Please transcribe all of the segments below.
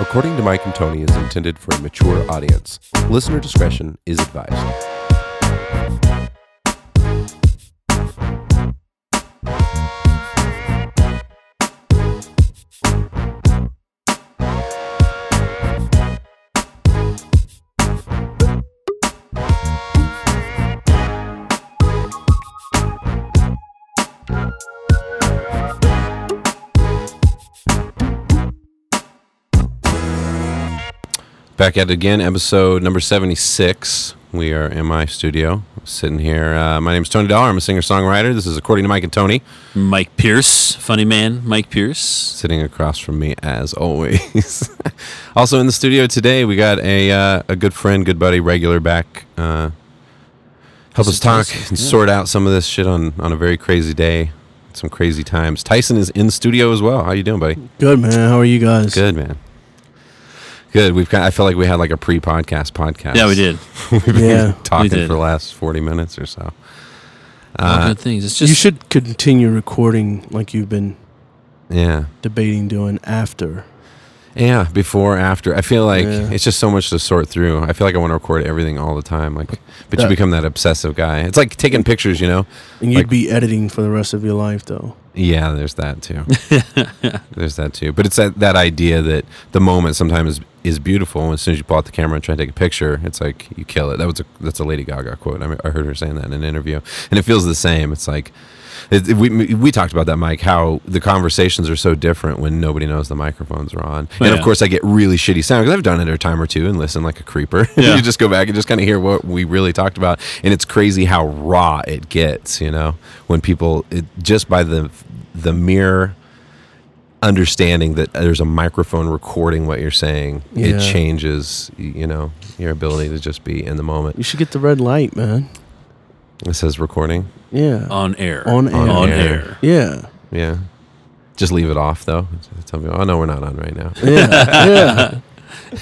According to Mike and Tony, is intended for a mature audience. Listener discretion is advised. Back at it again, episode number 76. We are in my studio, sitting here. Uh, my name is Tony Dollar. I'm a singer songwriter. This is According to Mike and Tony. Mike Pierce, funny man, Mike Pierce. Sitting across from me, as always. also in the studio today, we got a uh, a good friend, good buddy, regular back. Uh, help us talk Tyson, and yeah. sort out some of this shit on, on a very crazy day. Some crazy times. Tyson is in studio as well. How you doing, buddy? Good man. How are you guys? Good, man. Good. We've got. I felt like we had like a pre-podcast podcast. Yeah, we did. We've been Yeah, talking we did. for the last forty minutes or so. Uh, good things. It's just you should continue recording like you've been yeah, debating doing after. yeah. Before, after. I feel like Yeah. it's just so much to sort through. I feel like I want to record everything all the time. Like, but you become that obsessive guy. It's like taking pictures. You know. And you'd Like- be editing for the rest of your life though. Yeah, there's that too. there's that too. But it's that, that idea that the moment sometimes is beautiful. And as soon as you pull out the camera and try to take a picture, it's like you kill it. That was a that's a Lady Gaga quote. I, mean, I heard her saying that in an interview, and it feels the same. It's like it, we we talked about that, Mike. How the conversations are so different when nobody knows the microphones are on. Oh, and of course, I get really shitty sound because I've done it a time or two and listen like a creeper. Yeah. you just go back and just kind of hear what we really talked about, and it's crazy how raw it gets. You know, when people it, just by the the mere understanding that there's a microphone recording what you're saying, Yeah. it changes. You know, your ability to just be in the moment. You should get the red light, man. It says recording. Yeah. on air. On air. On air. air. yeah. Yeah. Just leave it off though. Tell me, oh no, we're not on right now. Yeah. yeah.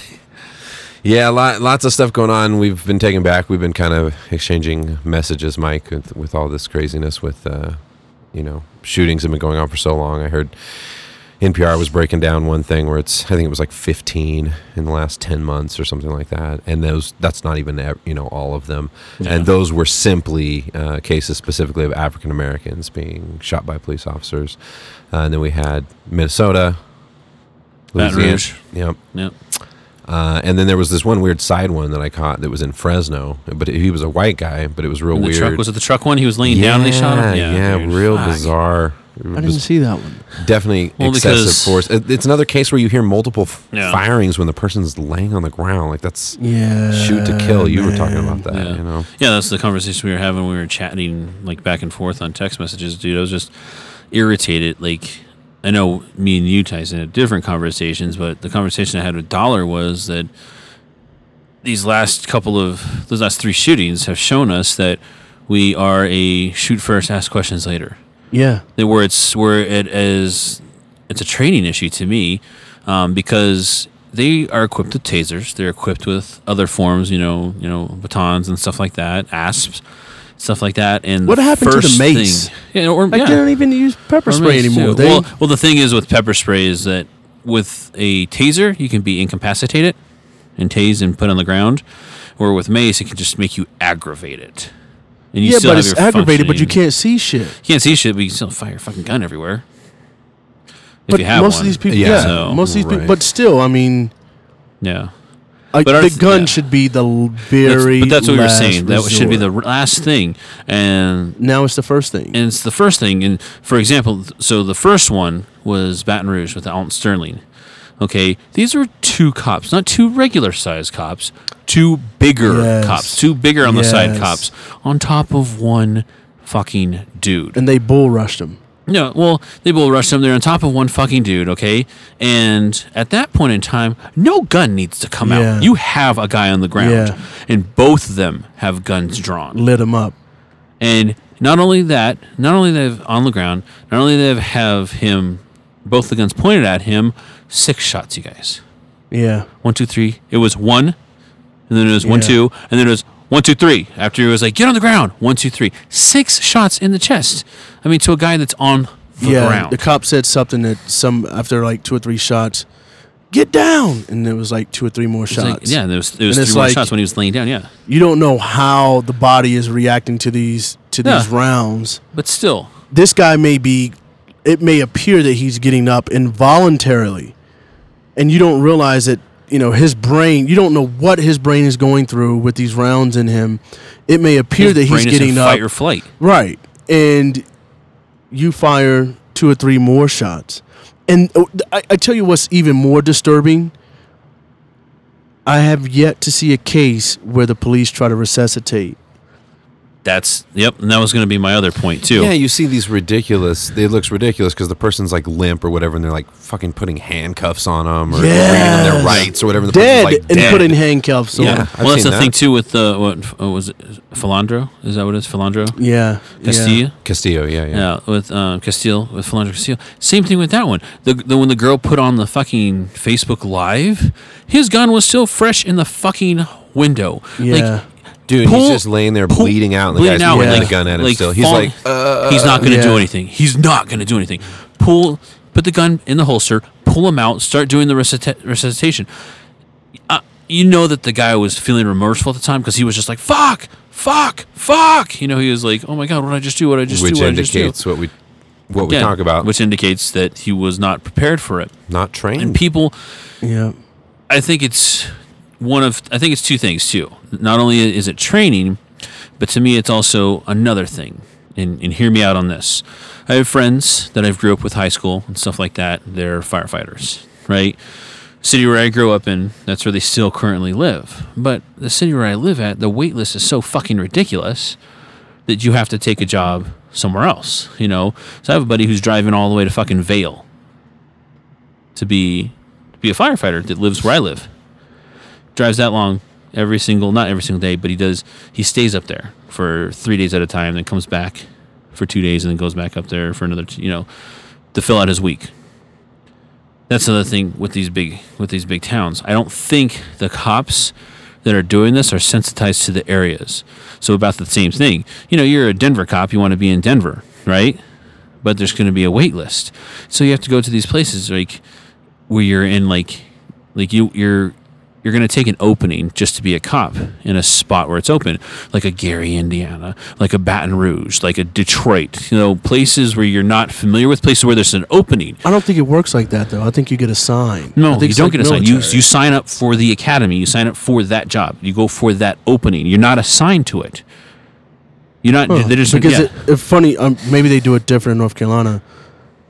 Yeah, lot, lots of stuff going on. We've been taken back. We've been kind of exchanging messages, Mike, with, with all this craziness. With uh, you know, shootings have been going on for so long. I heard NPR was breaking down one thing where it's, I think it was like 15 in the last 10 months or something like that, and those that's not even you know all of them, Yeah. and those were simply uh, cases specifically of African Americans being shot by police officers, uh, and then we had Minnesota, Baton Louisiana- Rouge. Yep. Yep. Uh, and then there was this one weird side one that I caught that was in Fresno, but he was a white guy, but it was real the weird. truck was it the truck one? He was laying down and they shot him. Yeah, dude. real Fuck. bizarre. I didn't see that one. Definitely Well, excessive because- force. It- It's another case where you hear multiple f- Yeah. firings when the person's laying on the ground. Like that's Yeah. shoot to kill. You were talking about that, Yeah. you know. Yeah, that's the conversation we were having. We were chatting like back and forth on text messages, dude. I was just irritated. Like, I know me and you, Tyson, had different conversations, but the conversation I had with Dollar was that these last couple of those last three shootings have shown us that we are a shoot first, ask questions later. Yeah. that where it's where it is it's a training issue to me um, because they are equipped with tasers they're equipped with other forms you know you know batons and stuff like that asps stuff like that and What the happened to the first mace? thing, yeah, or, Like yeah, they don't even use pepper or spray anymore. They, well, well the thing is with pepper spray is that with a taser you can be incapacitated and tased and put on the ground or with mace it can just make you aggravated and you yeah, still but have it's your aggravated, but you can't see shit. you can't see shit, but you can still fire a fucking gun everywhere. If But you have most one. of these people, Yeah, yeah, so- most of these people, but still, I mean, yeah. Like, But the th- gun yeah. should be the l- That's- very. but that's what we were last saying. That should be the last thing. And Now it's the first thing. and it's the first thing. And for example, so the first one was Baton Rouge with Alton Sterling. Okay, these were two cops, not two regular sized cops, two bigger Yes. cops, two bigger on the side cops on top of one fucking dude. and they bull rushed him. No, well, they will rush them. They're on top of one fucking dude, okay? And at that point in time, no gun needs to come Yeah. out. You have a guy on the ground, Yeah. and both of them have guns drawn. Lit him up. And not only that, not only they have on the ground, not only they have him, both the guns pointed at him, six shots, you guys. Yeah. One, two, three. It was one, and then it was one, two, and then it was one, two, three. After he was like, get on the ground. One, two, three. Six shots in the chest. I mean, to a guy that's on the yeah. ground. The cop said something that some after like two or three shots, get down, and there was like two or three more shots. like, yeah, there was there was And three more like- shots when he was laying down. Yeah, you don't know how the body is reacting to these to these rounds. but still, This guy may be. It may appear that he's getting up involuntarily, and you don't realize that you know his brain. You don't know what his brain is going through with these rounds in him. It may appear his that he's brain is in getting up fight or flight. Right. And you fire two or three more shots. And uh, I, I tell you what's even more disturbing. I have yet to see a case where the police try to resuscitate. That's yep, and that was going to be my other point too. Yeah, you see these ridiculous. It looks ridiculous because the person's like limp or whatever, and they're like fucking putting handcuffs on them or reading them their Yes. rights or whatever. The Dead like and dead. put in handcuffs Yeah. on. I've well, that's seen the thing too with uh, what uh, was it? Philandro? Is that what it is? Philandro? Yeah. Castillo? Castillo, yeah, yeah. Yeah, with um, Castile, with Philandro Castillo Same thing with that one. The, the when the girl put on the fucking Facebook Live, his gun was still fresh in the fucking window. Yeah. Like, Dude, Pull- he's just laying there pull- bleeding out, and the bleeding guy's out, pointing like- the gun at him like still. He's fall- like, uh, he's not going to do anything. He's not going to do anything. Pull, put the gun in the holster, pull him out, start doing the resuscita- resuscitation. Uh, you know that the guy was feeling remorseful at the time because he was just like, "Fuck, fuck, fuck." You know, he was like, "Oh my god, what did I just do? What did I just which do? What did I just do?" indicates what we what we Yeah, talk about. which indicates that he was not prepared for it. not trained. And people, Yeah. I think it's one of I think it's two things too. Not only is it training, but to me it's also another thing. And, and hear me out on this. I have friends that I've grew up with high school and stuff like that. They're firefighters, right? City where I grew up in, that's where they still currently live. But the city where I live at, the wait list is so fucking ridiculous that you have to take a job somewhere else. You know, so I have a buddy who's driving all the way to fucking Vail to be to be a firefighter that lives where I live. Drives that long every single not every single day, but he does he stays up there for three days at a time, then comes back for two days and then goes back up there for another you know to fill out his week. That's another thing with these big with these big towns. I don't think the cops that are doing this are sensitized to the areas. So about the same thing. You know, you're a Denver cop, you want to be in Denver, right? But there's going to be a wait list. So you have to go to these places like where you're in like like you you're you're going to take an opening just to be a cop in a spot where it's open like a Gary Indiana like a Baton Rouge like a Detroit you know places where you're not familiar with places where there's an opening I don't think it works like that though. I think you get assigned. no I think you don't like get assigned you you sign up for the academy you sign up for that job you go for that opening you're not assigned to it you're not Huh. they're just because yeah. it, it's funny. Um, maybe they do it different in North Carolina.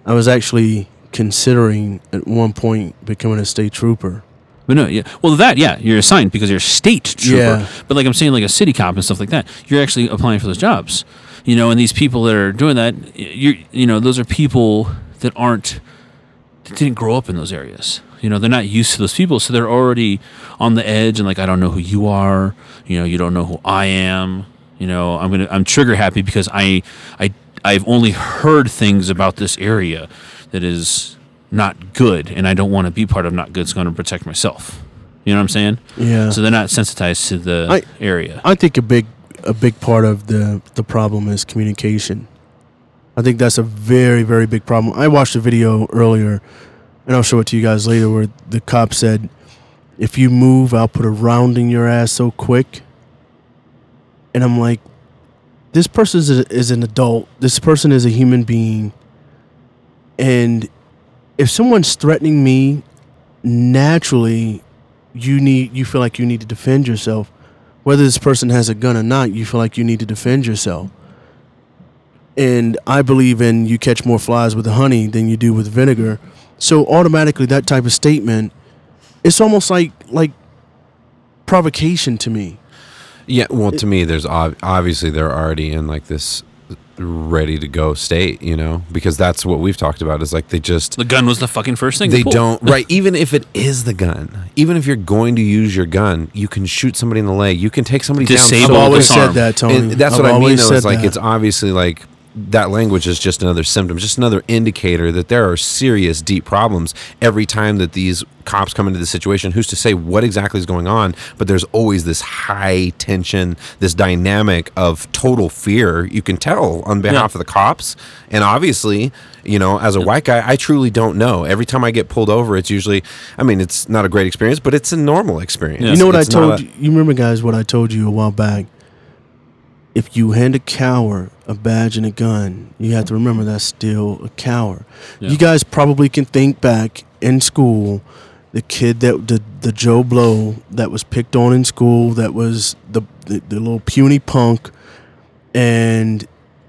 I was actually considering at one point becoming a state trooper. But no, yeah. Well, that yeah, you're assigned because you're a state trooper. Yeah. But like I'm saying, like a city cop and stuff like that, you're actually applying for those jobs. You know, and these people that are doing that, you you know, those are people that aren't that didn't grow up in those areas. You know, they're not used to those people, so they're already on the edge and like, I don't know who you are. You know, you don't know who I am. You know, I'm gonna I'm trigger happy because I I I've only heard things about this area that is not good, and I don't want to be part of not good. So I'm going to protect myself. You know what I'm saying? Yeah. So they're not sensitized to the I- area. I think a big a big part of the the problem is communication. I think that's a very very big problem. I watched a video earlier, and I'll show it to you guys later, where the cop said, "If you move, I'll put a round in your ass so quick." And I'm like, this person is, a, is an adult. This person is a human being, and if someone's threatening me, naturally, you need you feel like you need to defend yourself whether this person has a gun or not, you feel like you need to defend yourself. And I believe in you catch more flies with the honey than you do with vinegar. So automatically that type of statement, it's almost like like provocation to me. Yeah, well, to me, there's ob- obviously they're already in like this ready to go state, you know, because that's what we've talked about. Is like they just the gun was the fucking first thing. to they pull. don't right. Even if it is the gun, even if you're going to use your gun, you can shoot somebody in the leg. You can take somebody Disable down. I've Well, always said that, Tony. And that's I've what I mean. Though, said is like that. it's obviously like that language is just another symptom, just another indicator that there are serious, deep problems every time that these cops come into the situation. Who's to say what exactly is going on? But there's always this high tension, this dynamic of total fear. You can tell on behalf Yeah. of the cops, and obviously, you know, as a white guy, I truly don't know. Every time I get pulled over, it's usually, I mean, it's not a great experience, but it's a normal experience. Yeah. You know what It's I told a- you? You remember, guys, what I told you a while back? If you hand a coward a badge and a gun, you have to remember that's still a coward. Yeah. You guys probably can think back in school, the kid that the the Joe Blow that was picked on in school, that was the the, the little puny punk, and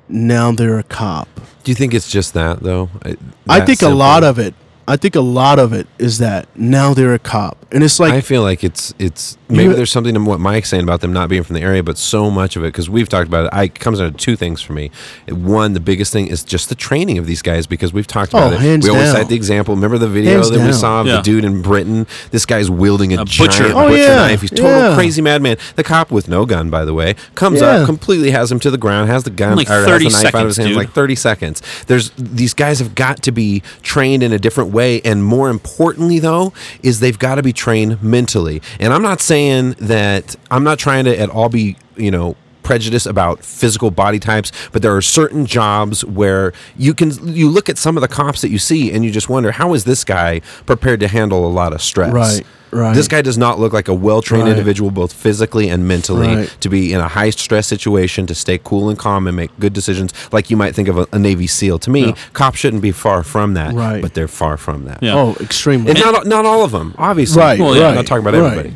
now they're a cop. Do you think it's just that though? I, I that think a lot of it. I think a lot of it is that now they're a cop, and it's like I feel like it's it's maybe You- there's something in what Mike's saying about them not being from the area, but so much of it because we've talked about it. I it comes down to two things for me. One, the biggest thing is just the training of these guys because we've talked about Oh, it. hands we always down. cite the example. Remember the video Hands that we saw of Yeah. the dude in Britain? This guy's wielding a, A giant oh, butcher. butcher, Oh, yeah. knife. He's total Yeah. crazy madman. The cop with no gun, by the way, comes Yeah. up, completely has him to the ground, has the gun Like or has 30 the knife out of his seconds, hands, dude. like 30 seconds. There's these guys have got to be trained in a different way, and more importantly, though, is they've got to be trained mentally. And I'm not saying that I'm not trying to at all be, you know. Prejudice about physical body types, but there are certain jobs where you can you look at some of the cops that you see and you just wonder how is this guy prepared to handle a lot of stress. Right, right. This guy does not look like a well trained Right. individual, both physically and mentally, Right. to be in a high stress situation, to stay cool and calm and make good decisions, like you might think of a, a Navy SEAL. To me, Yeah. cops shouldn't be far from that, Right. but they're far from that. Yeah. oh, extremely. And not, not all of them, obviously. Right, Well, yeah, right. I'm not talking about right. everybody.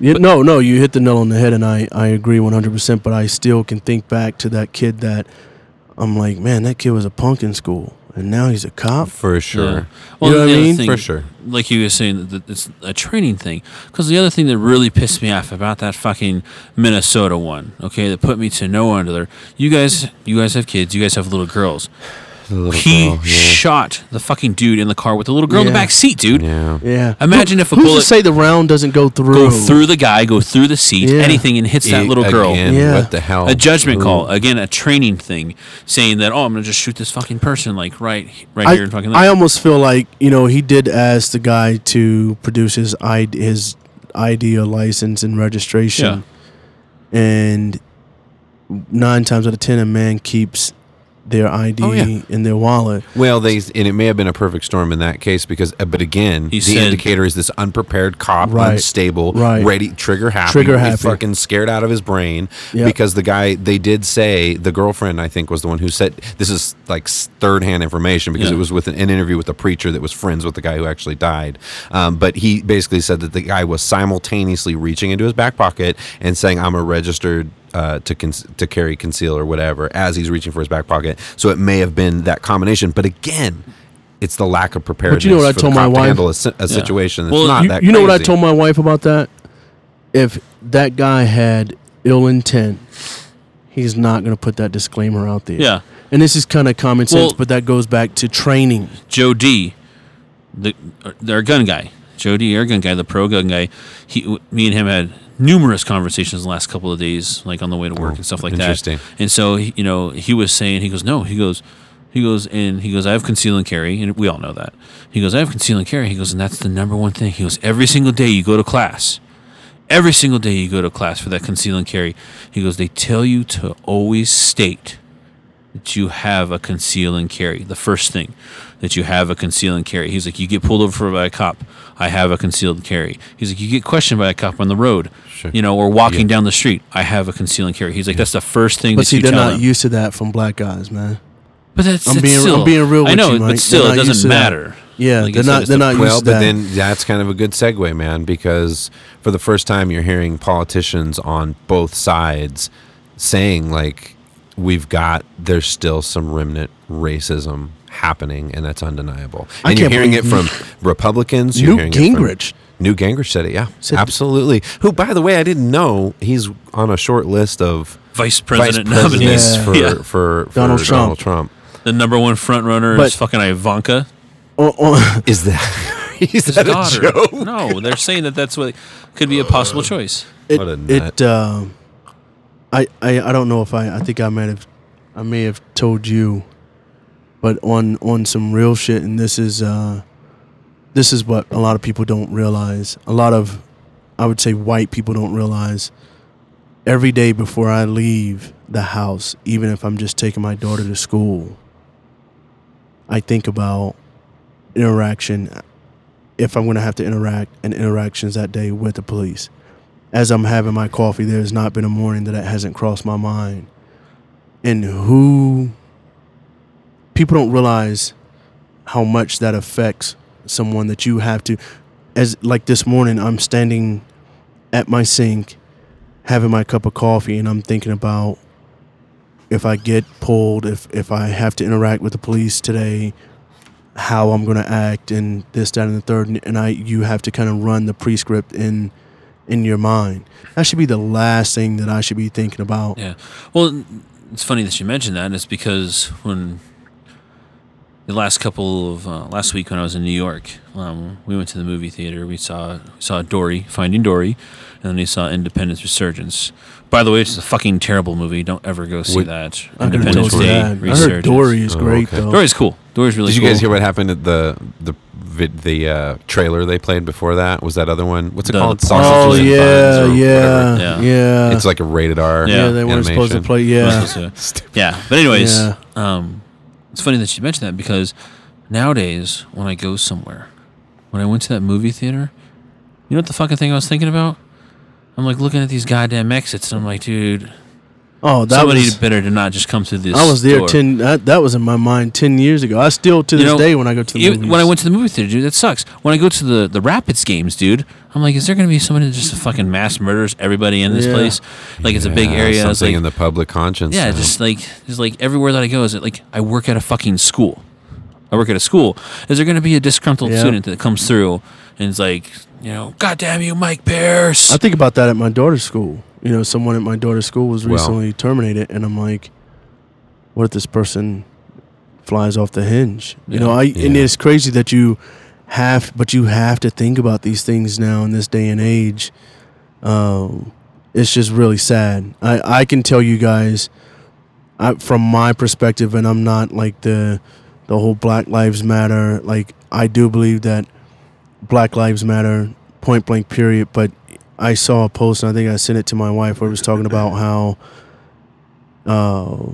Yeah, no, no, you hit the nail on the head, and I, I agree 100%. But I still can think back to that kid that I'm like, man, that kid was a punk in school, and now he's a cop. For sure. Yeah. Well, You know what the I other mean? thing, For sure. Like you were saying, that it's a training thing. Because the other thing that really pissed me off about that fucking Minnesota one, okay, that put me to no end there. You guys, you guys have kids. You guys have little girls. The little he girl, yeah. shot the fucking dude in the car with the little girl in the Yeah. back seat, dude. Yeah. Yeah. Imagine if a Who's bullet to say the round doesn't go through? go through the guy, go through the seat, Yeah. anything, and hits that little girl. Again, Yeah. What the hell? A judgment Ooh. call again, a training thing, saying that oh, I'm gonna just shoot this fucking person like right, right I, here in fucking. I almost feel like you know he did ask the guy to produce his ID, his ID or license and registration, and nine times out of ten, a man keeps their ID Oh, yeah. in their wallet. Well, they and it may have been a perfect storm in that case because, uh, but again, He the said- indicator is this unprepared cop, Right. unstable, Right. ready, trigger happy, Trigger happy. fucking scared out of his brain. Yep. Because the guy, they did say the girlfriend, I think, was the one who said this is like third hand information because Yeah. it was with an, an interview with a preacher that was friends with the guy who actually died. Um, but he basically said that the guy was simultaneously reaching into his back pocket and saying, "I'm a registered." Uh, to con- to carry conceal or whatever as he's reaching for his back pocket, so it may have been that combination. But again, it's the lack of preparedness. But you know what I told my cop to wife? handle a, si- a situation that's Well, not you, that. you know what I told my wife about that? If that guy had ill intent, he's not going to put that disclaimer out there. yeah, And this is kind of common sense, Well- but that goes back to training. Joe D, the our gun guy, Joe D, our gun guy, the pro gun guy. He, me and him had numerous conversations the last couple of days, like on the way to work Oh, and stuff like interesting. that. And so, you know, he was saying, he goes, no, he goes, he goes, and he goes, I have conceal and carry, and we all know that. He goes, I have conceal and carry. He goes, and that's the number one thing. He goes, every single day you go to class. Every single day you go to class for that conceal and carry. He goes, they tell you to always state that you have a conceal and carry. The first thing that you have a conceal and carry. He's like, you get pulled over by a cop. I have a concealed carry. He's like, you get questioned by a cop on the road, Sure. you know, or walking Yeah. down the street. I have a conceal and carry. He's like, that's the first thing But that see, you they're tell not them. used to that from black guys, man. but that's I'm it's being- I'm still, being real I know, you, Mike. but still, it doesn't to that. matter. Yeah, Like they're not. They're the- not Well, used to but that. then that's kind of a good segue, man, because for the first time you're hearing politicians on both sides saying like we've got there's still some remnant racism happening and that's undeniable. I And you're can't hearing it from Republicans, you're Newt hearing it from- Gingrich. Newt Gingrich said it, yeah. Said- absolutely. Who by the way, I didn't know he's on a short list of Vice vice president presidents nominees. Yeah. for, Yeah. for, for Donald Trump. Donald Trump. The number one front runner But- is fucking Ivanka. Oh, oh, Is that is His that daughter. a joke? No, they're saying that that's what could be a possible choice. it, What a nut. it um, I, I I don't know if I I think I might have I may have told you, but on on some real shit, and this is uh, this is what a lot of people don't realize. A lot of, I would say, white people don't realize. Every day before I leave the house, even if I'm just taking my daughter to school, I think about interaction. If I'm going to have to interact and interactions that day with the police, as I'm having my coffee, there has not been a morning that it hasn't crossed my mind. And who people don't realize how much that affects someone that you have to as like this morning I'm standing at my sink having my cup of coffee and I'm thinking about if I get pulled if if I have to interact with the police today how I'm going to act and this that and the third and I you have to kind of run the prescript in in your mind that should be the last thing that I should be thinking about Yeah. Well, it's funny that you mentioned that. It's because when the last couple of uh, last week when I was in New York, um, we went to the movie theater. We saw we saw Dory, Finding Dory, and then we saw Independence Resurgence. By the way, it's a fucking terrible movie. Don't ever go see Wait, that. I Independence Dory Day bad. I heard Resurgence. Dory is Oh, great okay. though. Dory's cool. Dory's really Did you cool. guys hear what happened at the the vid, the uh, trailer they played before that? Was that other one? What's it The- called? Oh Sausages and yeah, Buns yeah, yeah, Yeah. It's like a rated R. Yeah. yeah. They weren't supposed to play. Yeah, to- yeah. But anyways, Yeah. um, it's funny that you mentioned that because nowadays when I go somewhere, when I went to that movie theater, you know what the fucking thing I was thinking about? I'm like looking at these goddamn exits, and I'm like, dude, Oh, that somebody was. better to not just come to this. I was there door. ten. That, that was in my mind ten years ago. I still to You this know, day when I go to the Even movies. when I went to the movie theater, dude, that sucks. When I go to the the Rapids games, dude, I'm like, is there gonna be somebody that just fucking mass murders everybody in this Yeah. place? Like it's a big Yeah, area. It's Something like in the public conscience. Yeah, now. just like just like everywhere that I go is it like I work at a fucking school. I work at a school. Is there going to be a disgruntled Yeah. student that comes through and is like, you know, God damn you, Mike Pierce? I think about that at my daughter's school. You know, someone at my daughter's school was Well- recently terminated, and I'm like, what if this person flies off the hinge? You know, I and it's crazy that you have, but you have to think about these things now in this day and age. Um, it's just really sad. I I can tell you guys, I, from my perspective, and I'm not like the the whole Black Lives Matter. Like I do believe that Black Lives Matter, point blank, period. But I saw a post, and I think I sent it to my wife, where it was talking about how uh,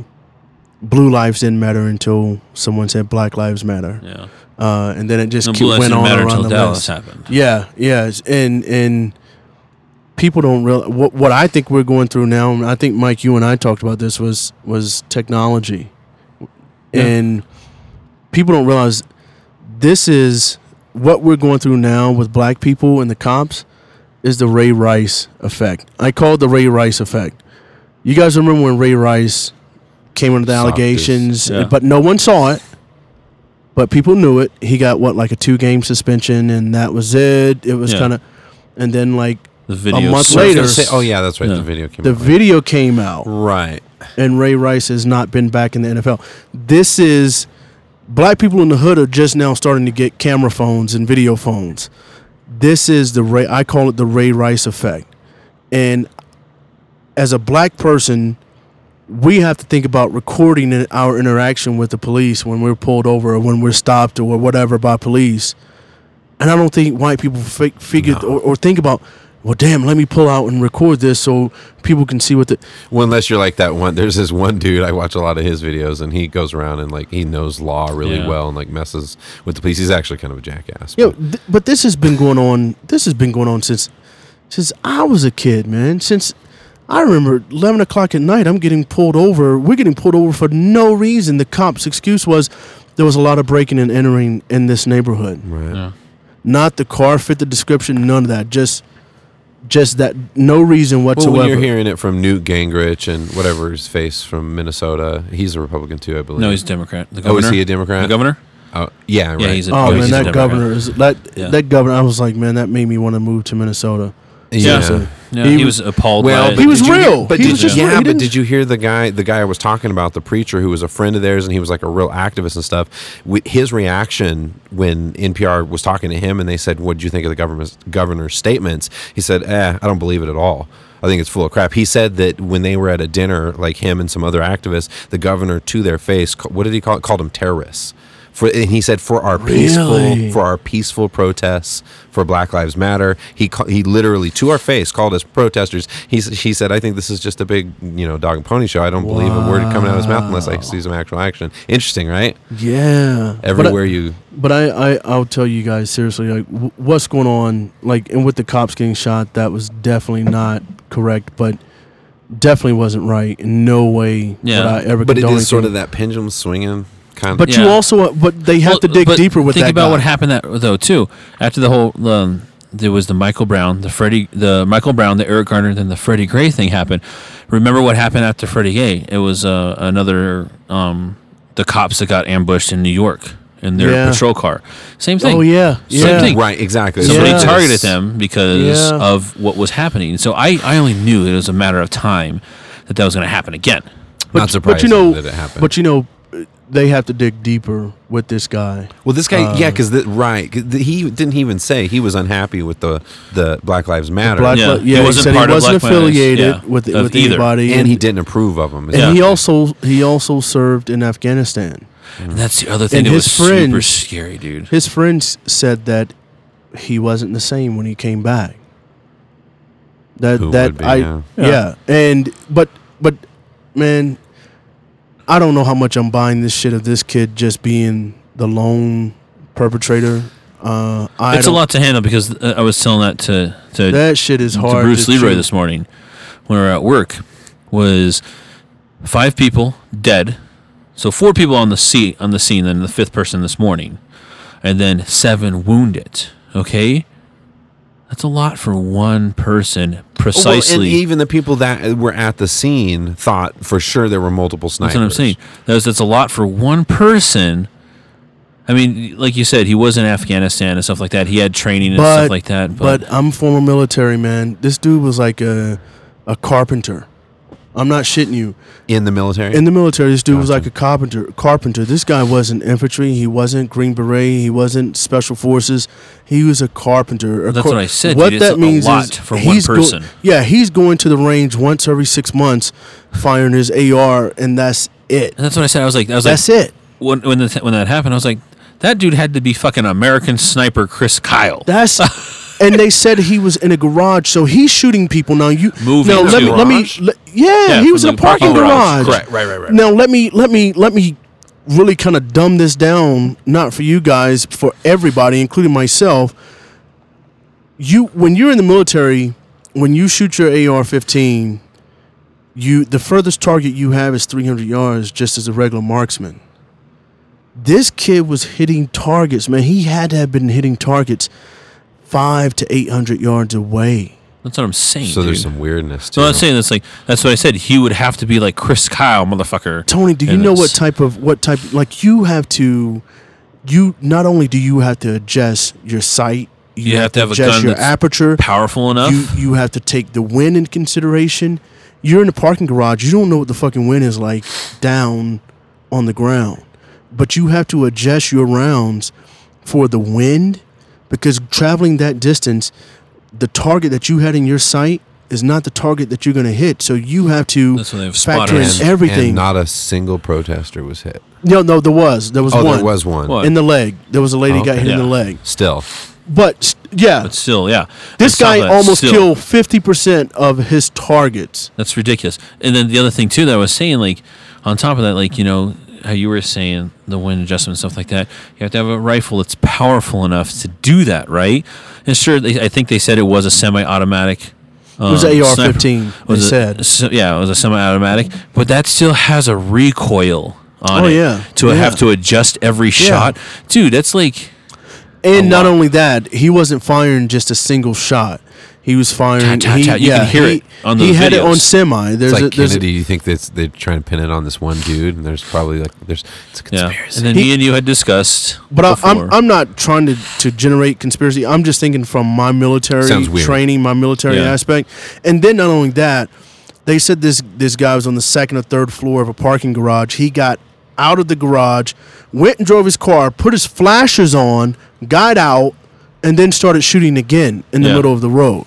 blue lives didn't matter until someone said Black Lives Matter, yeah. uh, and then it just No, went on around until the Dallas list. happened. Yeah, yes, and and people don't real what what I think we're going through now. and I think Mike, you and I talked about this was was technology, Yeah. and people don't realize this is what we're going through now with black people and the cops is the Ray Rice effect. I call it the Ray Rice effect. You guys remember when Ray Rice came under the Soft allegations, Yeah. but no one saw it. But people knew it. He got what like a two game suspension, and that was it. It was Yeah. kind of, and then like The video month So later- say- oh yeah, that's right. Yeah. The video came the out. later. video came out, Right. and Ray Rice has not been back in the NFL. This is black people in the hood are just now starting to get camera phones and video phones. This is the Ray. I call it the Ray Rice effect, and as a black person, we have to think about recording our interaction with the police when we're pulled over or when we're stopped or whatever by police. And I don't think white people fi- figure No. or, or think about, well, damn, let me pull out and record this so people can see what the. Well, unless you're like that one. There's this one dude. I watch a lot of his videos, and he goes around and like he knows law really Yeah. well, and like messes with the police. He's actually kind of a jackass. Yo, but- th- but this has been going on. This has been going on since since I was a kid, man. Since I remember eleven o'clock at night, I'm getting pulled over. We're getting pulled over for no reason. The cops' excuse was there was a lot of breaking and entering in this neighborhood. right. Yeah. Not the car fit the description. None of that. Just just that. No reason Well, whatsoever. when you're hearing it from Newt Gingrich and whatever his face from Minnesota, he's a Republican too, I believe. No, he's a Democrat. The oh, is he a Democrat? the governor? Oh, yeah, right. Yeah, he's a- Oh he's man, a that Democrat. governor is that Yeah. that governor. I was like, man, that made me want to move to Minnesota. Yeah. Seriously. Yeah, He he, was- was appalled. Well, by it. He was you real. but He did was you, just yeah, He but didn't- you hear the guy? The guy I was talking about, the preacher who was a friend of theirs, and he was like a real activist and stuff. Wi- His reaction when NPR was talking to him, and they said, "What did you think of the government's governor's statements?" He said, "Eh, I don't believe it at all." I think it's full of crap. He said that when they were at a dinner, like him and some other activists, the governor to their face, what did he call it? Called them terrorists. For, and he said for our peaceful Really? for our peaceful protests for Black Lives Matter. He ca- he literally to our face called us protesters. He he said, "I think this is just a big you know dog and pony show. I don't believe a word coming out of his mouth unless I see some actual action." Interesting, right? Yeah. But I- Everywhere you But I, I, I'll tell you guys seriously, like, w- what's going on, like, and with the cops getting shot, that was definitely not correct, but definitely wasn't right. In no way Yeah. would I ever but it condone is sort of that pendulum swinging kind of. But you also, uh, but they have Well, to dig deeper with think that Think about guy. what happened that though too after the whole um, there was the Michael Brown the Freddie the Michael Brown the Eric Garner then the Freddie Gray thing happened remember what happened after Freddie Gray it was uh, another um, the cops that got ambushed in New York in their Yeah. patrol car same thing Oh yeah, Same yeah. thing. right, exactly. somebody Yeah. targeted them because Yeah. of what was happening so I, I only knew it was a matter of time that that was going to happen again But, Not surprising but you know, that it happened. but you know, they have to dig deeper with this guy. Well, this guy, yeah, Uh, because right, 'cause the- he didn't even say he was unhappy with the the Black Lives Matter, Black Yeah, Li- he yeah, he, wasn't said part he of wasn't Black Lives, affiliated yeah, with of with either. anybody, and he didn't approve of them. and he also he also served in Afghanistan. and that's the other thing And that his was super scary dude His friends said that he wasn't the same when he came back. That Who that would be, I yeah. yeah. and but but man, I don't know how much I'm buying this shit of this kid just being the lone perpetrator. Uh, I it's a lot to handle because uh, I was telling that to to, That shit is to hard. Bruce to Leroy chew. this morning when we were at work was five people dead, so four people on the scene on the scene, then the fifth person this morning, and then seven wounded. Okay, that's a lot for one person. Well, and Precisely. even the people that were at the scene thought for sure there were multiple snipers. That's what I'm saying. That's, that's a lot for one person. I mean, like you said, he was in Afghanistan and stuff like that. He had training and But stuff like that. But, But I'm former military man. This dude was like a a carpenter. I'm not shitting you. in the military. In the military, this dude was like a carpenter. Carpenter. This guy wasn't infantry. He wasn't Green Beret. He wasn't special forces. He was a carpenter. A That's car- what I said, What dude. It's that a means lot is for one he's go- person. yeah, he's going to the range once every six months, firing his AR, and that's it. and that's what I said. I was like, I was That's like, it. when when, the, when that happened, I was like, that dude had to be fucking American sniper Chris Kyle. That's and they said he was in a garage, so he's shooting people now. You Moving now let me let me let- yeah, Yeah, he was in a parking parking garage. garage. right, right, right, right. Now let me let me let me really kind of dumb this down, not for you guys, for everybody, including myself. You when you're in the military, when you shoot your AR-15, you the furthest target you have is 300 yards, just as a regular marksman. This kid was hitting targets, man. He had to have been hitting targets five to 800 yards away. That's what I'm saying. so there's some weirdness too. So I'm saying that's like that's what I said. He would have to be like Chris Kyle, motherfucker. Tony, do you And know what type of what type like you have to you not only do you have to adjust your sight, you, You have to have a adjust gun your that's aperture. Powerful enough. You you have to take the wind in consideration. You're in a parking garage. You don't know what the fucking wind is like down on the ground, but you have to adjust your rounds for the wind because traveling that distance, the target that you had in your sight is not the target that you're going to hit. So you have to That's why they have factor in spotters. everything. and not a single protester was hit. No, no, there was. There was Oh, one. there was one. What? in the leg. There was a lady oh, got Okay. hit in the leg. Still, But yeah, but still, yeah. this guy almost Still. killed fifty percent of his targets. That's ridiculous. And then the other thing too that I was saying, like on top of that, like you know how you were saying the wind adjustment and stuff like that. You have to have a rifle that's powerful enough to do that, right? And sure, they, I think they said it was a semi-automatic. Um, It was sniper. AR-15. They Was it- said. so- yeah, it was a semi-automatic, but that still has a recoil on Oh, it. yeah. To Yeah. have to adjust every shot, dude. That's like And not lot. only that, he wasn't firing just a single shot. He was firing. Tat, tat, he. You yeah, can hear he, it on He those had it on semi. There's It's a, like there's a- Kennedy. You think that's they're trying to pin it on this one dude, and there's probably like there's it's a Yeah, conspiracy. and then He- me and you had discussed. But I, I'm before. I'm not trying to, to generate conspiracy. I'm just thinking from my military Sounds weird. training, my military Yeah. aspect, and then not only that, they said this this guy was on the second or third floor of a parking garage. He got out of the garage, went and drove his car, put his flashers on, got out, and then started shooting again in the Yeah. middle of the road.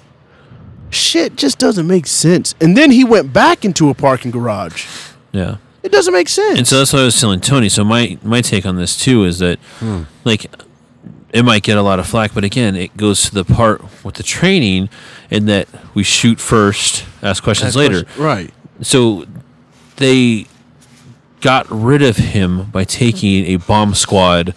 Shit just doesn't make sense. And then he went back into a parking garage. yeah. It doesn't make sense. And so that's what I was telling Tony. So my my take on this too is that hmm. like it might get a lot of flack, but again, it goes to the part with the training in that we shoot first, ask questions later. right? So they got rid of him by taking a bomb squad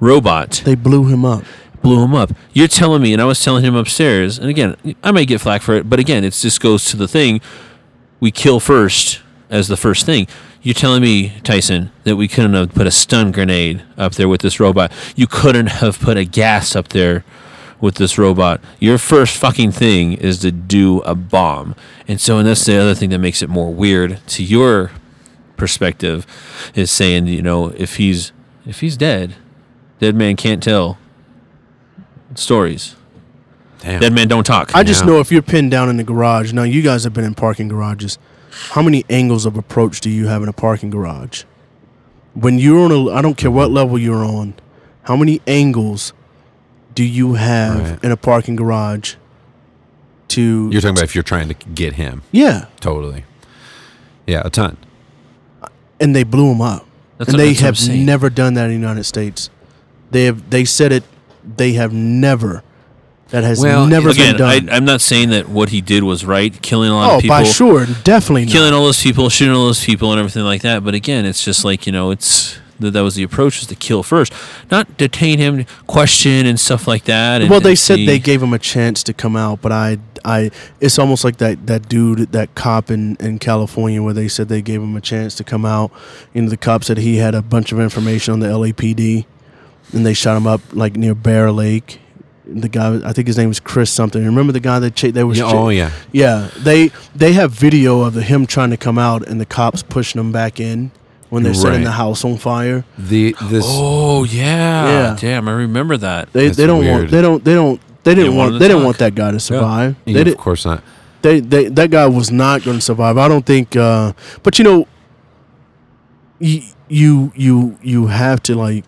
robot, They blew him up. Blew him up. You're telling me, and I was telling him upstairs, and again, I might get flack for it, but again, it just goes to the thing we kill first as the first thing. You're telling me, Tyson, that we couldn't have put a stun grenade up there with this robot. You couldn't have put a gas up there with this robot. Your first fucking thing is to do a bomb. And so, and that's the other thing that makes it more weird to your perspective is saying, you know, if he's if he's dead, dead man can't tell stories. Damn. Dead man don't talk. I just Yeah. know if you're pinned down in the garage. Now you guys have been in parking garages. How many angles of approach do you have in a parking garage? When you're on a, I don't care what level you're on. How many angles do you have Right. in a parking garage? To You're talking about if you're trying to get him, yeah, totally. Yeah, a ton. and they blew him up. That's and what- they that's what I'm have saying. never done that in the United States. They have. They said it. They have never. That has Well, never Again, been done. I, I'm not saying that what he did was right, killing a lot oh, of people, Oh, by sure, definitely not. killing all those people, shooting all those people, and everything like that. But again, it's just like you know, it's that that was the approach was to kill first, not detain him, question and stuff like that. And, well, they said see- they gave him a chance to come out, but I, I, it's almost like that that dude, that cop in in California, where they said they gave him a chance to come out. You know, the cop said he had a bunch of information on the LAPD, and they shot him up like near Bear Lake. The guy, I think his name was Chris something. Remember the guy that cha- they was Yeah, cha- oh yeah. yeah, they they have video of the, him trying to come out and the cops pushing him back in when they're setting the house on fire. The this Oh yeah, Yeah. damn, I remember that. They That's they don't weird. want they don't they don't they didn't They want they to didn't want that guy to survive. yeah, They of did course not. they, they that guy was not going to survive. I don't think. Uh, but you know, you you you you have to like,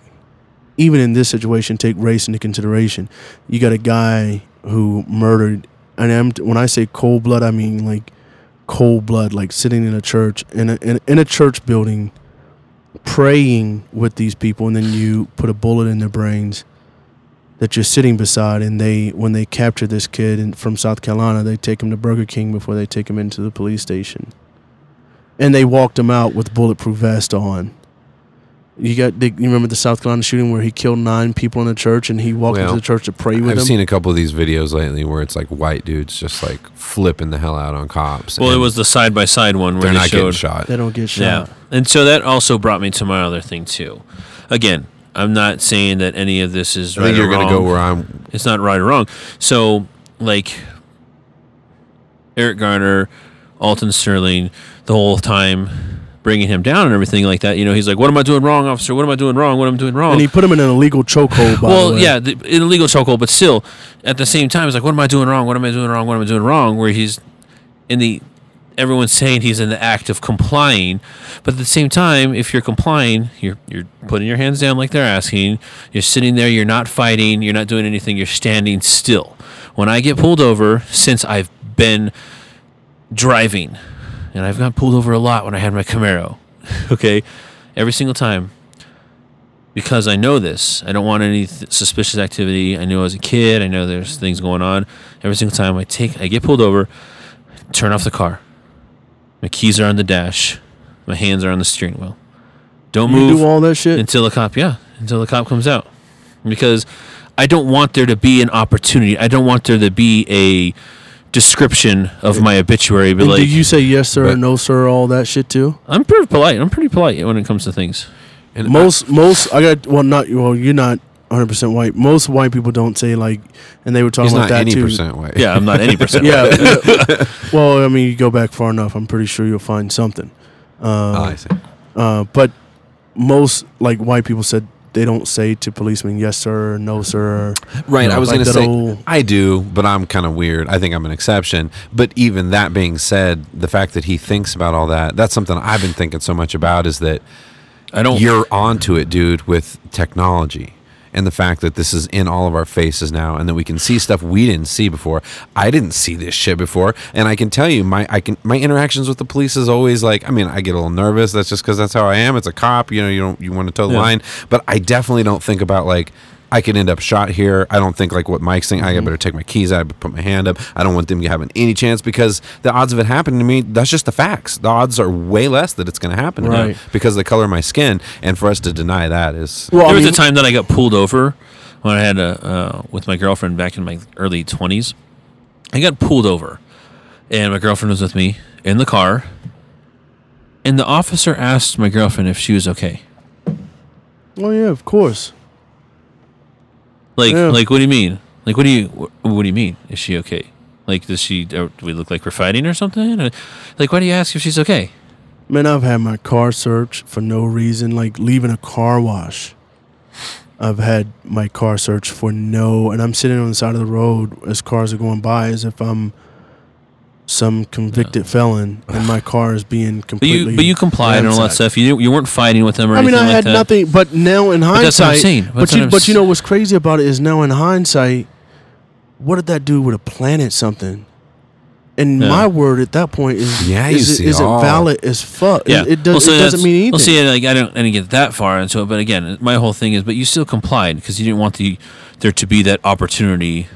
even in this situation, take race into consideration. You got a guy who murdered, and I'm, when I say cold blood, I mean like cold blood, like sitting in a church in a in, in a church building, praying with these people, and then you put a bullet in their brains that you're sitting beside and they when they capture this kid in, from South Carolina they take him to Burger King before they take him into the police station and they walked him out with bulletproof vest on you got the, you remember the South Carolina shooting where he killed nine people in the church and he walked Well, into the church to pray with them? I've them seen a couple of these videos lately where it's like white dudes just like flipping the hell out on cops. Well, it was the side by side one where they're they not getting showed. shot. they don't get shot Yeah, and so that also brought me to my other thing too. Again, I'm not saying that any of this is I right think you're gonna go where I'm. it's not right or wrong. So, like Eric Garner, Alton Sterling, the whole time bringing him down and everything like that. You know, he's like, "What am I doing wrong, officer? What am I doing wrong? What am I doing wrong?" and he put him in an illegal chokehold well, yeah, the, in a legal chokehold, but still, at the same time, it's like, "What am I doing wrong? What am I doing wrong? What am I doing wrong?" Where he's in the everyone's saying he's in the act of complying, but at the same time, if you're complying, you're you're putting your hands down like they're asking. You're sitting there. You're not fighting. You're not doing anything. You're standing still. When I get pulled over, since I've been driving, and I've got pulled over a lot when I had my Camaro. okay, every single time. Because I know this, I don't want any th- suspicious activity. I know as a kid, I know there's things going on. Every single time I take, I get pulled over, turn off the car. My keys are on the dash. My hands are on the steering wheel. Don't you move do all that shit until the cop, yeah, until the cop comes out. Because I don't want there to be an opportunity. I don't want there to be a description of my obituary. But like, do you say yes sir But- no sir all that shit too I'm pretty polite. I'm pretty polite when it comes to things. And most most I got well not well you're not 100 percent white. Most white people don't say like, and they were talking about not that any too. percent white. Yeah, I'm not any percent. Yeah. yeah. well, I mean, you go back far enough. I'm pretty sure you'll find something. Uh, Oh, I see. uh, but most like white people said they don't say to policemen yes sir, no sir. Right. know, I was like going to say old- I do, but I'm kind of weird. I think I'm an exception. But even that being said, the fact that he thinks about all that, that's something I've been thinking so much about is that I don't. you're onto it, dude, with technology. And the fact that this is in all of our faces now, and that we can see stuff we didn't see before. I didn't see this shit before, and I can tell you, my I can my interactions with the police is always like. I mean, I get a little nervous. That's just because that's how I am. It's a cop, you know. You don't you want to toe the Yeah. line, but I definitely don't think about like I could end up shot here. I don't think like what Mike's saying. I better take my keys out. I put my hand up. I don't want them having any chance because the odds of it happening to me, that's just the facts. The odds are way less that it's going to happen to me because of the color of my skin. And for us to deny that is Well, there I was mean, a time that I got pulled over when I had a uh, with my girlfriend back in my early twenties. I got pulled over, and my girlfriend was with me in the car. And the officer asked my girlfriend if she was okay. oh yeah, of course. Like, Yeah. like, what do you mean? Like, what do you, wh- what do you mean? Is she okay? Like, does she? Do we look like we're fighting or something? Or, like, why do you ask if she's okay? Man, I've had my car searched for no reason, like leaving a car wash. I've had my car searched for no, and I'm sitting on the side of the road as cars are going by, as if I'm some convicted felon, and my car is being But completely. you, but you complied and all that ransacked. stuff. You you weren't fighting with them or I mean, anything I like had that. nothing, but now in But that's what I'm hindsight, saying. but That's you, I'm but you know what's crazy about it is now in hindsight, what did that dude would have planted something? And Yeah. my word at that point is Yeah, you is, see it, is it all- valid as fuck? Yeah, it, it, Well, does, so it doesn't mean anything. Well, see, like I don't, I didn't get that far into it, but again, my whole thing is, but you still complied because you didn't want the there to be that opportunity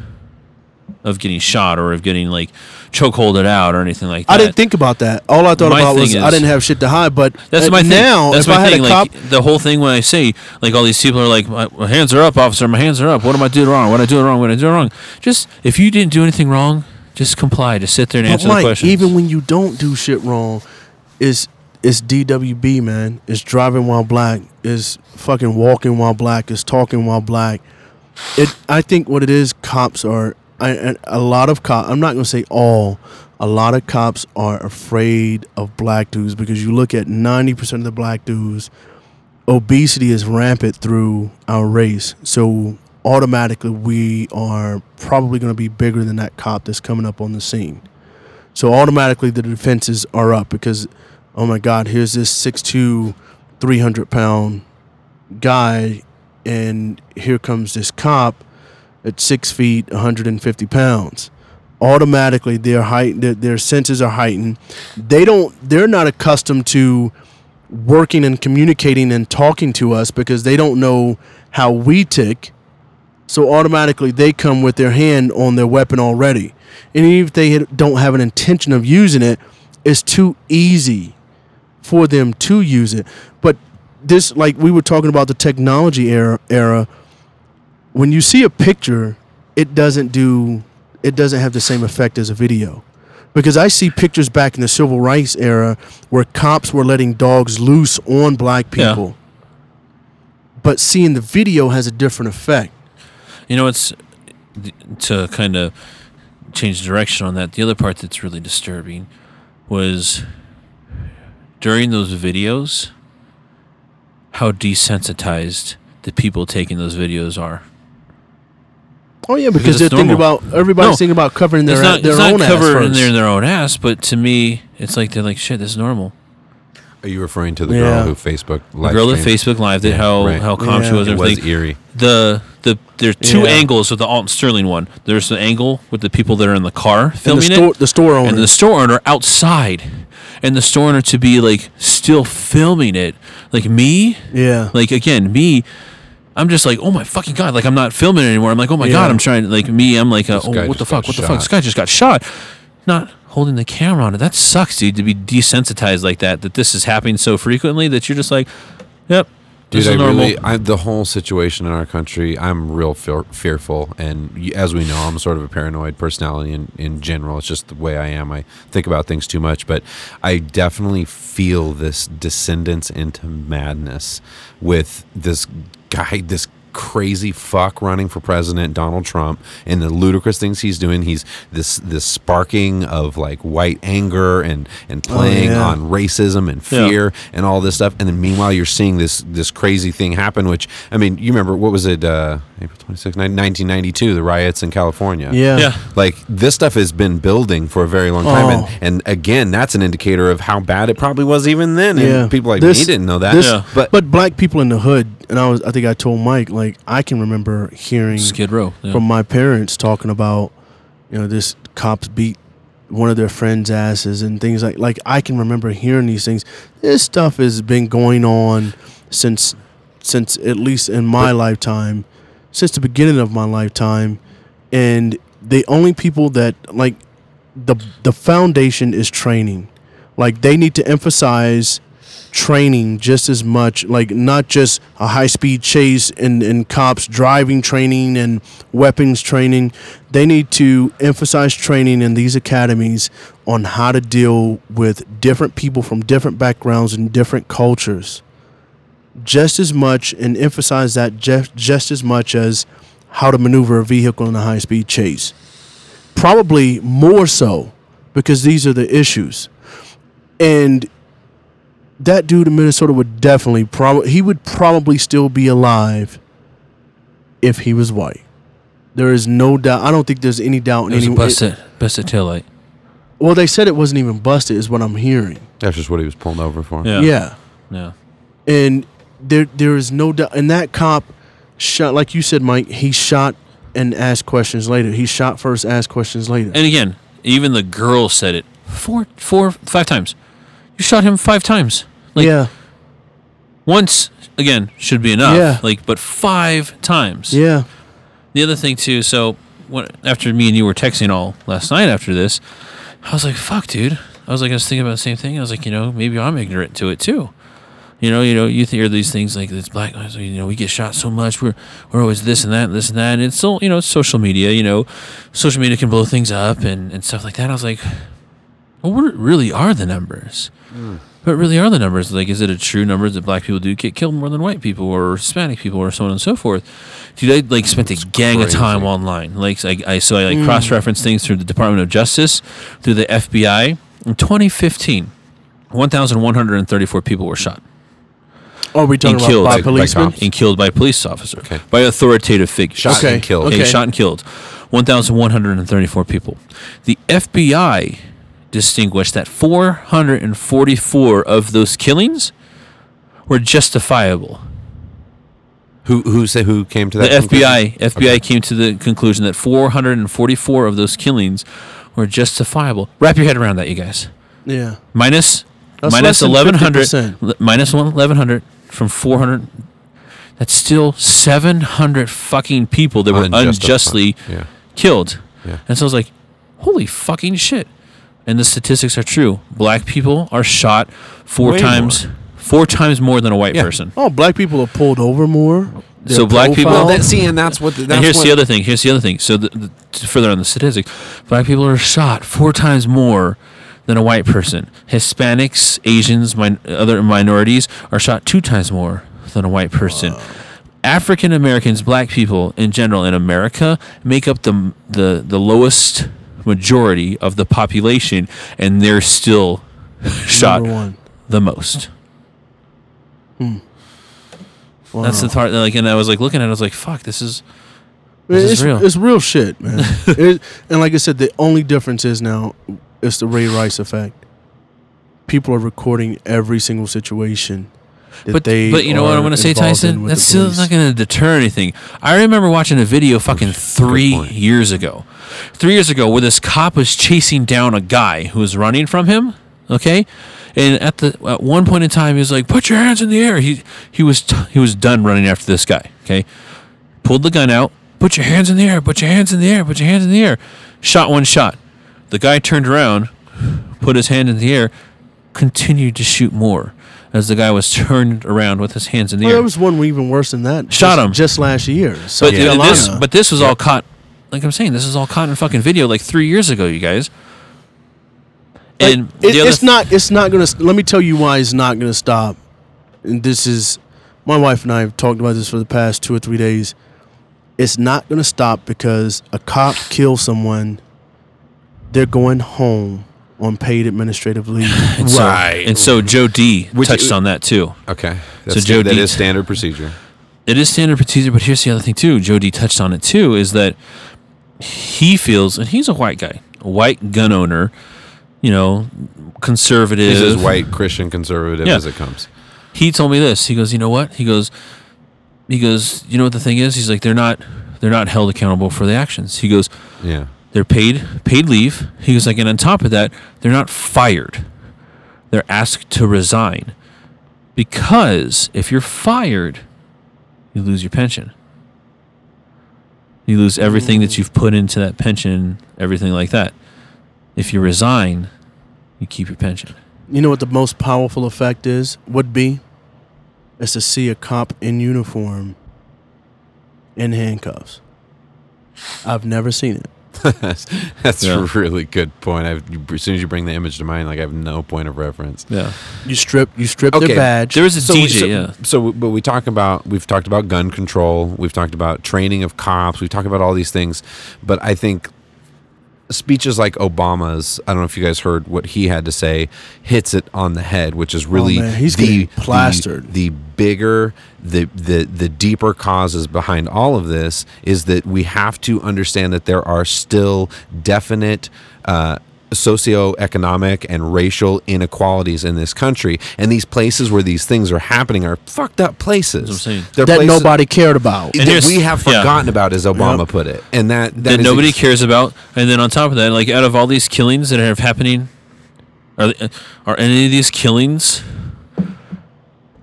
of getting shot or of getting like chokeholded out or anything like that. I didn't think about that. All I thought My about was thing I didn't have shit to hide. But That's uh, my thing. now. That's if my I had thing. a like cop, the whole thing when I say like all these people are like, my, my hands are up, officer. My hands are up. What am I doing wrong? What am I doing wrong? What am I doing wrong? Just if you didn't do anything wrong, just comply. Just sit there and but answer Mike, the questions. even when you don't do shit wrong, is it's DWB man. It's driving while black. Is fucking walking while black. Is talking while black. It. I think what it is. Cops are. I, a lot of cops. I'm not gonna say all. A lot of cops are afraid of black dudes because you look at 90% of the black dudes. Obesity is rampant through our race. So automatically we are probably going to be bigger than that cop that's coming up on the scene. So automatically the defenses are up because, oh my God, here's this 6'2", 300 pound guy, and here comes this cop at six feet, 150 pounds. Automatically, their height, their, their senses are heightened. They don't. They're not accustomed to working and communicating and talking to us because they don't know how we tick. So automatically they come with their hand on their weapon already. And even if they don't have an intention of using it, it's too easy for them to use it. But this, like we were talking about the technology era, era when you see a picture, it doesn't do, it doesn't have the same effect as a video. Because I see pictures back in the civil rights era where cops were letting dogs loose on black Yeah. people. But seeing the video has a different effect. You know, it's to kind of change direction on that. The other part that's really disturbing was during those videos how desensitized the people taking those videos are. Oh yeah, Because because, they're thinking about everybody's No. thinking about covering their it's not, their it's not own ass covered in first. their, their own ass, but to me, it's like they're like, shit, this is normal. Are you referring to the Yeah. girl who Facebook The girl that? Facebook Live did Yeah, how right. how calm she Yeah. was. It was everything. eerie. the the there are two Yeah. angles of the Alton Sterling one. There's the angle with the people that are in the car and the filming store, it, the store owner. and the store owner outside, and the store owner to be like still filming it. Like me, yeah, like again, me. I'm just like, oh my fucking god! Like I'm not filming anymore. I'm like, oh my Yeah. god! I'm trying to like me. I'm like, uh, oh, what the fuck? What the fuck? This guy just got shot. Not holding the camera on it. That sucks, dude. To be desensitized like that. That this is happening so frequently that you're just like, yep, Dude, I normal. really, I, the whole situation in our country, I'm real fear, fearful. And as we know, I'm sort of a paranoid personality in, in general. It's just the way I am. I think about things too much. But I definitely feel this descendance into madness with this this crazy fuck running for president, Donald Trump, and the ludicrous things he's doing. He's this this sparking of like white anger and and playing yeah. on racism and Yeah. fear and all this stuff. And then meanwhile, you're seeing this this crazy thing happen. Which I mean, you remember what was it? Uh, April 26, 1992, the riots in California. Yeah. Yeah. Like this stuff has been building for a very long time, Oh. and, and again, that's an indicator of how bad it probably was even then. And Yeah. people like This- me didn't know that. This, Yeah. But but black people in the hood, and I was I think I told Mike like I can remember hearing Skid Row. Yeah. from my parents talking about you know this cops beat one of their friends' asses and things like like I can remember hearing these things. This stuff has been going on since since at least in my lifetime, since the beginning of my lifetime, and the only people that like the the foundation is training. Like they need to emphasize training just as much like not just a high speed chase and, and cops driving training and weapons training they need to emphasize training in these academies on how to deal with different people from different backgrounds and different cultures just as much and emphasize that just, just as much as how to maneuver a vehicle in a high speed chase probably more so because these are the issues and that dude in Minnesota would definitely probably he would probably still be alive if he was white. There is no doubt. I don't think there's any doubt in It was any. busted, busted taillight. well, they said it wasn't even busted, is what I'm hearing. that's just what he was pulled over for. Yeah. Yeah, Yeah. and there there is no doubt. And that cop shot, like you said, Mike. He shot and asked questions later. He shot first, asked questions later. And again, even the girl said it four, four, five times. You shot him five times. Like yeah, once again should be enough. Yeah. Like, but five times. yeah, The other thing too. So when, after me and you were texting all last night after this, I was like, "Fuck, dude." I was like, I was thinking about the same thing. I was like, you know, maybe I'm ignorant to it too. You know, you know, you hear these things like this black lives. You know, we get shot so much. We're we're always this and that, and this and that. And it's still, you know, social media. You know, social media can blow things up and and stuff like that. I was like, well, what really are the numbers? Mm. What really are the numbers? Like, is it a true number that black people do get killed more than white people or Hispanic people or so on and so forth? Dude, I like spent a gang of time online. Like, I, I so I like mm. cross reference things through the Department of Justice, through the FBI. In 2015, 1,134 people were shot Are we talking And about killed by by- by policemen? cops. and killed by a police officer, Okay. by authoritative figures. Shot Okay. and killed. Okay, Okay. shot and killed. 1,134 people. The FBI distinguished that 444 of those killings were justifiable. Who who said who came to The that? conclusion? FBI FBI came to the conclusion that 444 of those killings were justifiable. Wrap your head around that, you guys. Yeah, Minus That's minus less than 1100 50%. l- minus 1100 from 400 that's still 700 fucking people that were unjustly Yeah. killed. Yeah. And so I was like, holy fucking shit. And the statistics are true. Black people are shot four Way times more. four times more than a white Yeah. person. Oh, black people are pulled over more. Their So black people- profile- Well, that, see, and that's what. The, that's and here's what, the other thing. Here's the other thing. So the, the, further on the statistics, black people are shot four times more than a white person. Hispanics, Asians, min- other minorities are shot two times more than a white person. African Americans, black people in general in America make up the the the lowest majority of the population, and they're still shot the most. Wow. That's the part. Like, and I was like looking at, it, I was like, "Fuck, this is." This is it's, real. it's real shit, man. it, and like I said, the only difference is now it's the Ray Rice effect. People are recording every single situation. that But they but you know what I'm going to say, Tyson? That's still not going to deter anything. I remember watching a video fucking three years ago, three years ago, where this cop was chasing down a guy who was running from him. Okay, and at the at one point in time, he was like, "Put your hands in the air." He he was t- he was done running after this guy. Okay, pulled the gun out. Put your hands in the air. Put your hands in the air. Put your hands in the air. Shot one shot. The guy turned around, put his hand in the air, continued to shoot more as the guy was turned around with his hands in the Well, air. there was one even worse than that. Shot just, him. just last year. but South th- this, but this was all caught. Like I'm saying, this is all caught in fucking video like three years ago, you guys. And it- it's not. It's not gonna. Let me tell you why it's not gonna stop. And this is my wife and I have talked about this for the past two or three days. It's not going to stop because a cop kills someone. They're going home on paid administrative leave. And so, Right. And so Joe D Which- touched on that too. Okay. That's Joe that D- is standard procedure. It is standard procedure, but here's the other thing too. Joe D touched on it too. Is that he feels, and he's a white guy, a white gun owner, you know, conservative. He's as white Christian conservative Yeah. as it comes. he told me this. He goes, you know what? He goes, he goes, you know what the thing is? He's like, they're not, they're not held accountable for the actions. He goes, Yeah. They're paid, paid leave. He goes like, and on top of that, they're not fired. They're asked to resign because if you're fired, you lose your pension. You lose everything that mm. you've put into that pension, everything like that. If you resign, you keep your pension. You know what the most powerful effect is? Would be? Is to see a cop in uniform in handcuffs. I've never seen it. That's that's Yeah. a really good point. I've, as soon as you bring the image to mind, like I have no point of reference. Yeah. You strip you strip Okay. their badge. There was a so, DJ, so, yeah. So, but we talk about we've talked about gun control, we've talked about training of cops, we've talked about all these things, but I think speeches like Obama's, I don't know if you guys heard what he had to say, hits it on the head, which is really Oh, he's the, plastered. The, the bigger, the the the deeper causes behind all of this is that we have to understand that there are still definite. Uh, socioeconomic and racial inequalities in this country and these places where these things are happening are fucked up places That's what I'm saying. They're that places- nobody cared about. And that we have yeah. forgotten about, as Obama Yep. put it, and that that, that is nobody ex- cares about. And then on top of that, like out of all these killings that are happening, are are any of these killings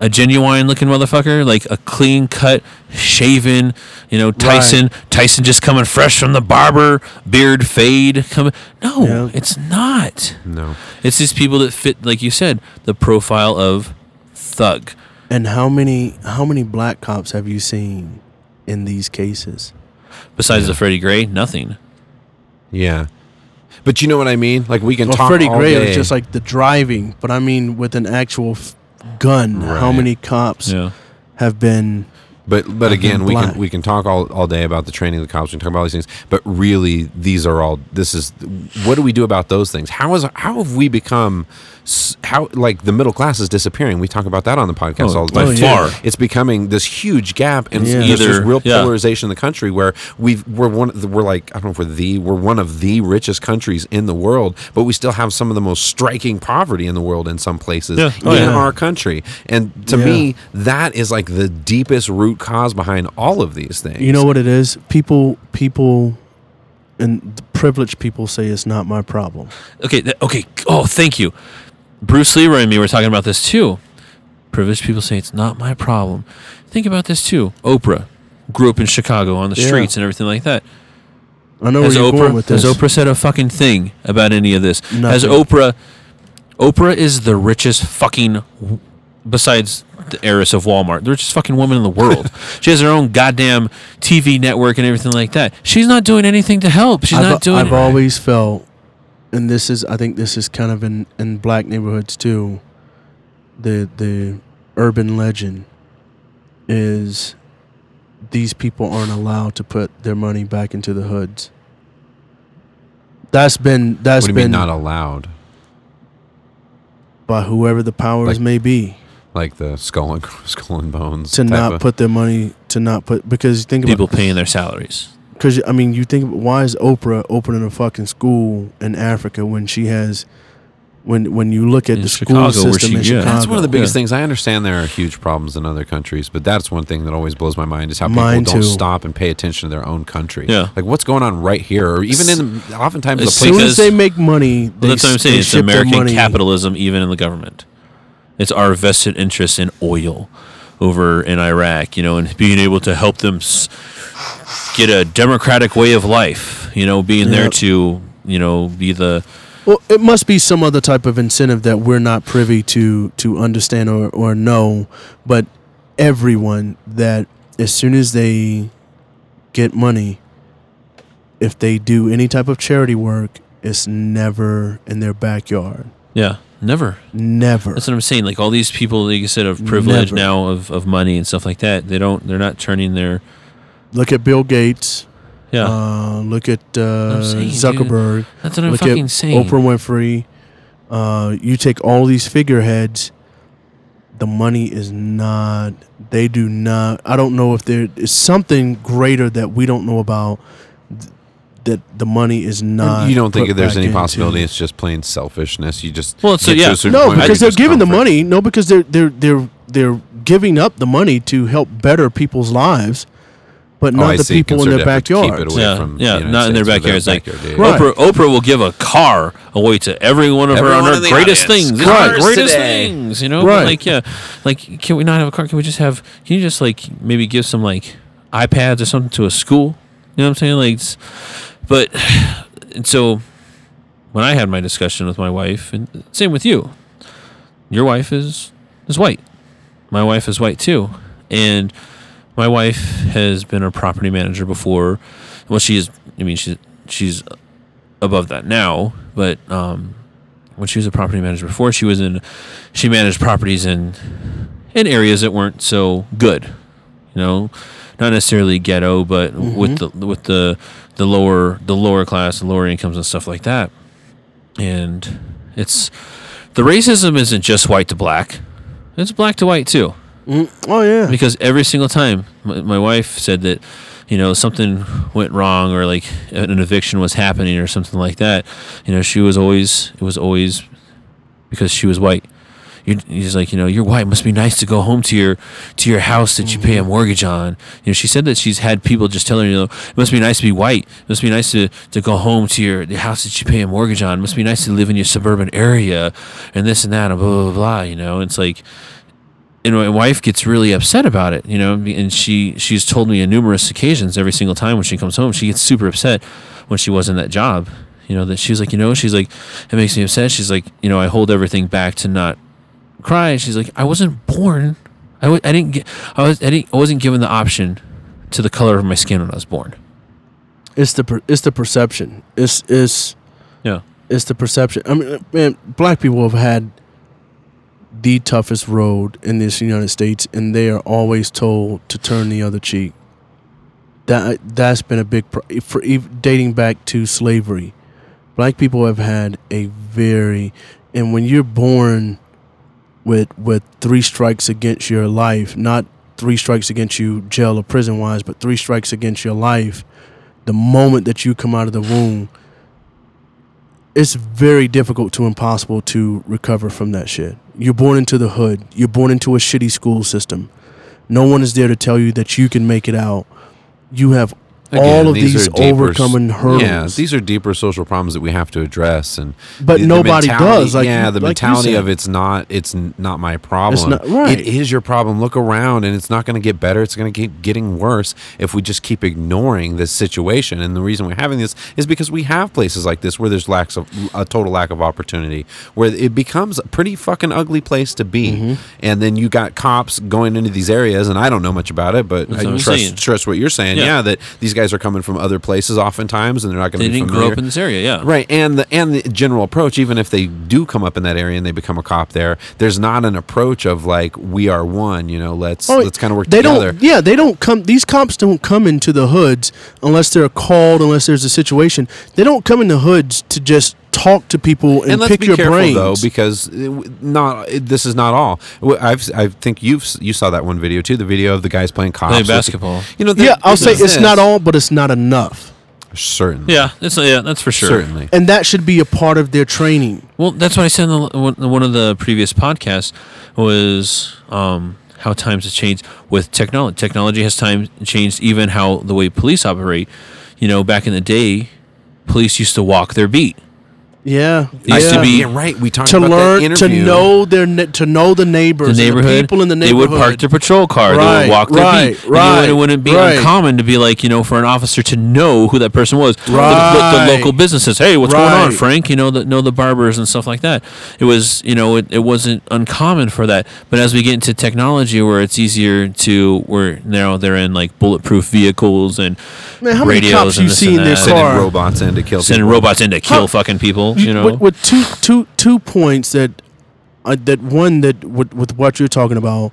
a genuine looking motherfucker, like a clean cut, shaven, you know, Tyson, Tyson just coming fresh from the barber, beard fade coming. No, Yeah. it's not. No, It's these people that fit, like you said, the profile of thug. And how many how many black cops have you seen in these cases? Besides the Freddie Gray, nothing. yeah, but you know what I mean. Like we can Well, talk Freddie all Gray day. was just like the driving, but I mean with an actual f- gun. How many cops Yeah. have been? But but again, we can we can talk all, all day about the training of the cops. We can talk about all these things. But really, these are all. This is what do we do about those things? How is how have we become how like the middle class is disappearing? We talk about that on the podcast Oh, all the by time. far. It's becoming this huge gap and Yeah. there's Either- just real yeah. polarization in the country where we've we're one the, we're like I don't know if we're the we're one of the richest countries in the world, but we still have some of the most striking poverty in the world in some places Yeah. Oh, in yeah. our country. And to Yeah. me, that is like the deepest root cause behind all of these things. You know what it is? People people and the privileged people say it's not my problem. Okay, okay. Oh, thank you. Bruce Leroy and me were talking about this too. Privileged people say it's not my problem. Think about this too. Oprah grew up in Chicago on the Yeah. streets and everything like that. I know Has where you're Oprah going with this. has. Oprah said a fucking thing about any of this? Has Oprah Oprah is the richest fucking besides the heiress of Walmart, the richest fucking woman in the world. she has her own goddamn TV network and everything like that. She's not doing anything to help. She's I've, not doing I've always felt, and this is I think this is kind of in in black neighborhoods too. The the urban legend is these people aren't allowed to put their money back into the hoods. That's been that's what do you mean been not allowed? by whoever the powers Like- may be Like the skull and skull and bones to not of- put their money to not put because think about People paying their salaries. Because I mean, you think why is Oprah opening a fucking school in Africa when she has, when when you look at In the Chicago, school where system she- in yeah. Chicago, That's one of the biggest Yeah. things. I understand there are huge problems in other countries, but that's one thing that always blows my mind is how Mine people don't too. stop and pay attention to their own country. Yeah. like what's going on right here, or even in oftentimes the As As places. soon as they make money, they, Well, that's what I'm saying. they It's American capitalism, even in the government. It's our vested interest in oil over in Iraq, you know, and being able to help them s- get a democratic way of life, you know, being there to, you know, be the. Well, it must be some other type of incentive that we're not privy to to understand or or know. But everyone that as soon as they get money, if they do any type of charity work, it's never in their backyard. Yeah. Never. Never. That's what I'm saying. Like all these people, like you said, of privilege Never. now of, of money and stuff like that. They don't. They're not turning their. Look at Bill Gates. Yeah. Uh, look at uh, I'm saying, dude. Zuckerberg. that's what I'm look fucking at saying. Oprah Winfrey. Uh, you take all these figureheads. The money is not. They do not. I don't know if there is something greater that we don't know about. th- That the money is not. you don't think put there's back any into. possibility it's just plain selfishness? You just Well, so, get to yeah. No, because they're just giving the money. No, because they're they're they're they're giving up the money to help better people's lives, but Oh, not I the people in their Concerted effort to keep it backyards. yeah, from yeah, the United not in their States or their backyards. Like backyard, yeah. Right. Oprah, Oprah will give a car away to every one of her Everyone on her in greatest audience. things. This is Cars our greatest today. things, you know. Right. Like yeah, like can we not have a car? Can we just have? Can you just like maybe give some like iPads or something to a school? You know what I'm saying? Like, it's- but and so when I had my discussion with my wife, and same with you, your wife is is white. My wife is white too, and my wife has been a property manager before. Well, she is. I mean, she's she's above that now, but um, when she was a property manager before, she was in. She managed properties in in areas that weren't so good. You know, not necessarily ghetto, but with the with the the lower the lower class, the lower incomes and stuff like that. And it's the racism isn't just white to black; it's black to white too Mm, oh yeah. because every single time my, my wife said that you know something went wrong or like an eviction was happening or something like that you know she was always it was always because she was white. You he's like you know you're white. Must be nice to go home to your to your house that you pay a mortgage on. You know she said that she's had people just tell her you know it must be nice to be white. It must be nice to to go home to your the house that you pay a mortgage on. It must be nice to live in your suburban area and this and that and blah blah blah, blah you know? It's like and my wife gets really upset about it, you know, and she she's told me on numerous occasions every single time when she comes home, she gets super upset when she was in that job, you know, that she's like, you know, she's like, it makes me upset. She's like, you know, I hold everything back to not cry. And she's like, I wasn't born, I w- I didn't get, I was, I didn't, I wasn't given the option to the color of my skin when I was born. It's the per, it's the perception. It's it's Yeah. it's the perception. I mean, man, black people have had the toughest road in this United States, and they are always told to turn the other cheek. That that's been a big for dating back to slavery. Black people have had a very, and when you're born with with three strikes against your life, not three strikes against you jail or prison wise, but three strikes against your life, the moment that you come out of the womb, it's very difficult to impossible to recover from that shit. You're born into the hood. You're born into a shitty school system. No one is there to tell you that you can make it out. You have all of these, are deeper s- overcoming hurdles. Yeah, these are deeper social problems that we have to address, and But the- the nobody mentality- does, like yeah, the like mentality of it's not it's not my problem. not- right. It is your problem. Look around, and it's not going to get better. It's going to keep getting worse if we just keep ignoring this situation. And the reason we're having this is because we have places like this where there's lacks of a total lack of opportunity, where it becomes a pretty fucking ugly place to be. Mm-hmm. And then you got cops going into these areas, and I don't know much about it, but That's I trust trust what you're saying. Yeah. Yeah. that these guys are coming from other places oftentimes, and they're not going They to be didn't familiar. grow up in this area, yeah. Right, and the and the general approach, even if they do come up in that area and they become a cop there, there's not an approach of like we are one. You know, let's Oh, let's kind of work they together. don't. Yeah, they don't come. These cops don't come into the hoods unless they're called, unless there's a situation. They don't come in the hoods to just talk to people and, and let's pick be your careful brains. though, because not it, this is not all. W- I've I think you've you saw that one video too, the video of the guys playing cops, Play with the- basketball. you know, yeah, I'll say this it's not all, but it's not enough, certainly, Yeah, that's yeah, that's for sure. certainly. and that should be a part of their training. Well, that's what I said in the, one one of the previous podcasts was um, how times have changed with technology. Technology has time changed even how the way police operate. You know, back in the day, police used to walk their beat. Yeah, It used to be- yeah, right. We talked to about that learn to know their ne- to know the neighbors, The and neighborhood, people in the neighborhood. they would park their patrol car. they would walk their right, beat. And, you know, and it wouldn't be right. uncommon to be like, you know, for an officer to know who that person was. The- The, Right. the local businesses. Hey, what's going on, Frank? You know, the, know the barbers and stuff like that. It was, you know, it, it wasn't uncommon for that. But as we get into technology, where it's easier to, where now they're in like bulletproof vehicles and Man, how many radios cops and you this see and in their that. sending robots in to kill sending people. robots in to kill How- fucking people. You know, with, with two two two points that uh, that one that with, with what you're talking about.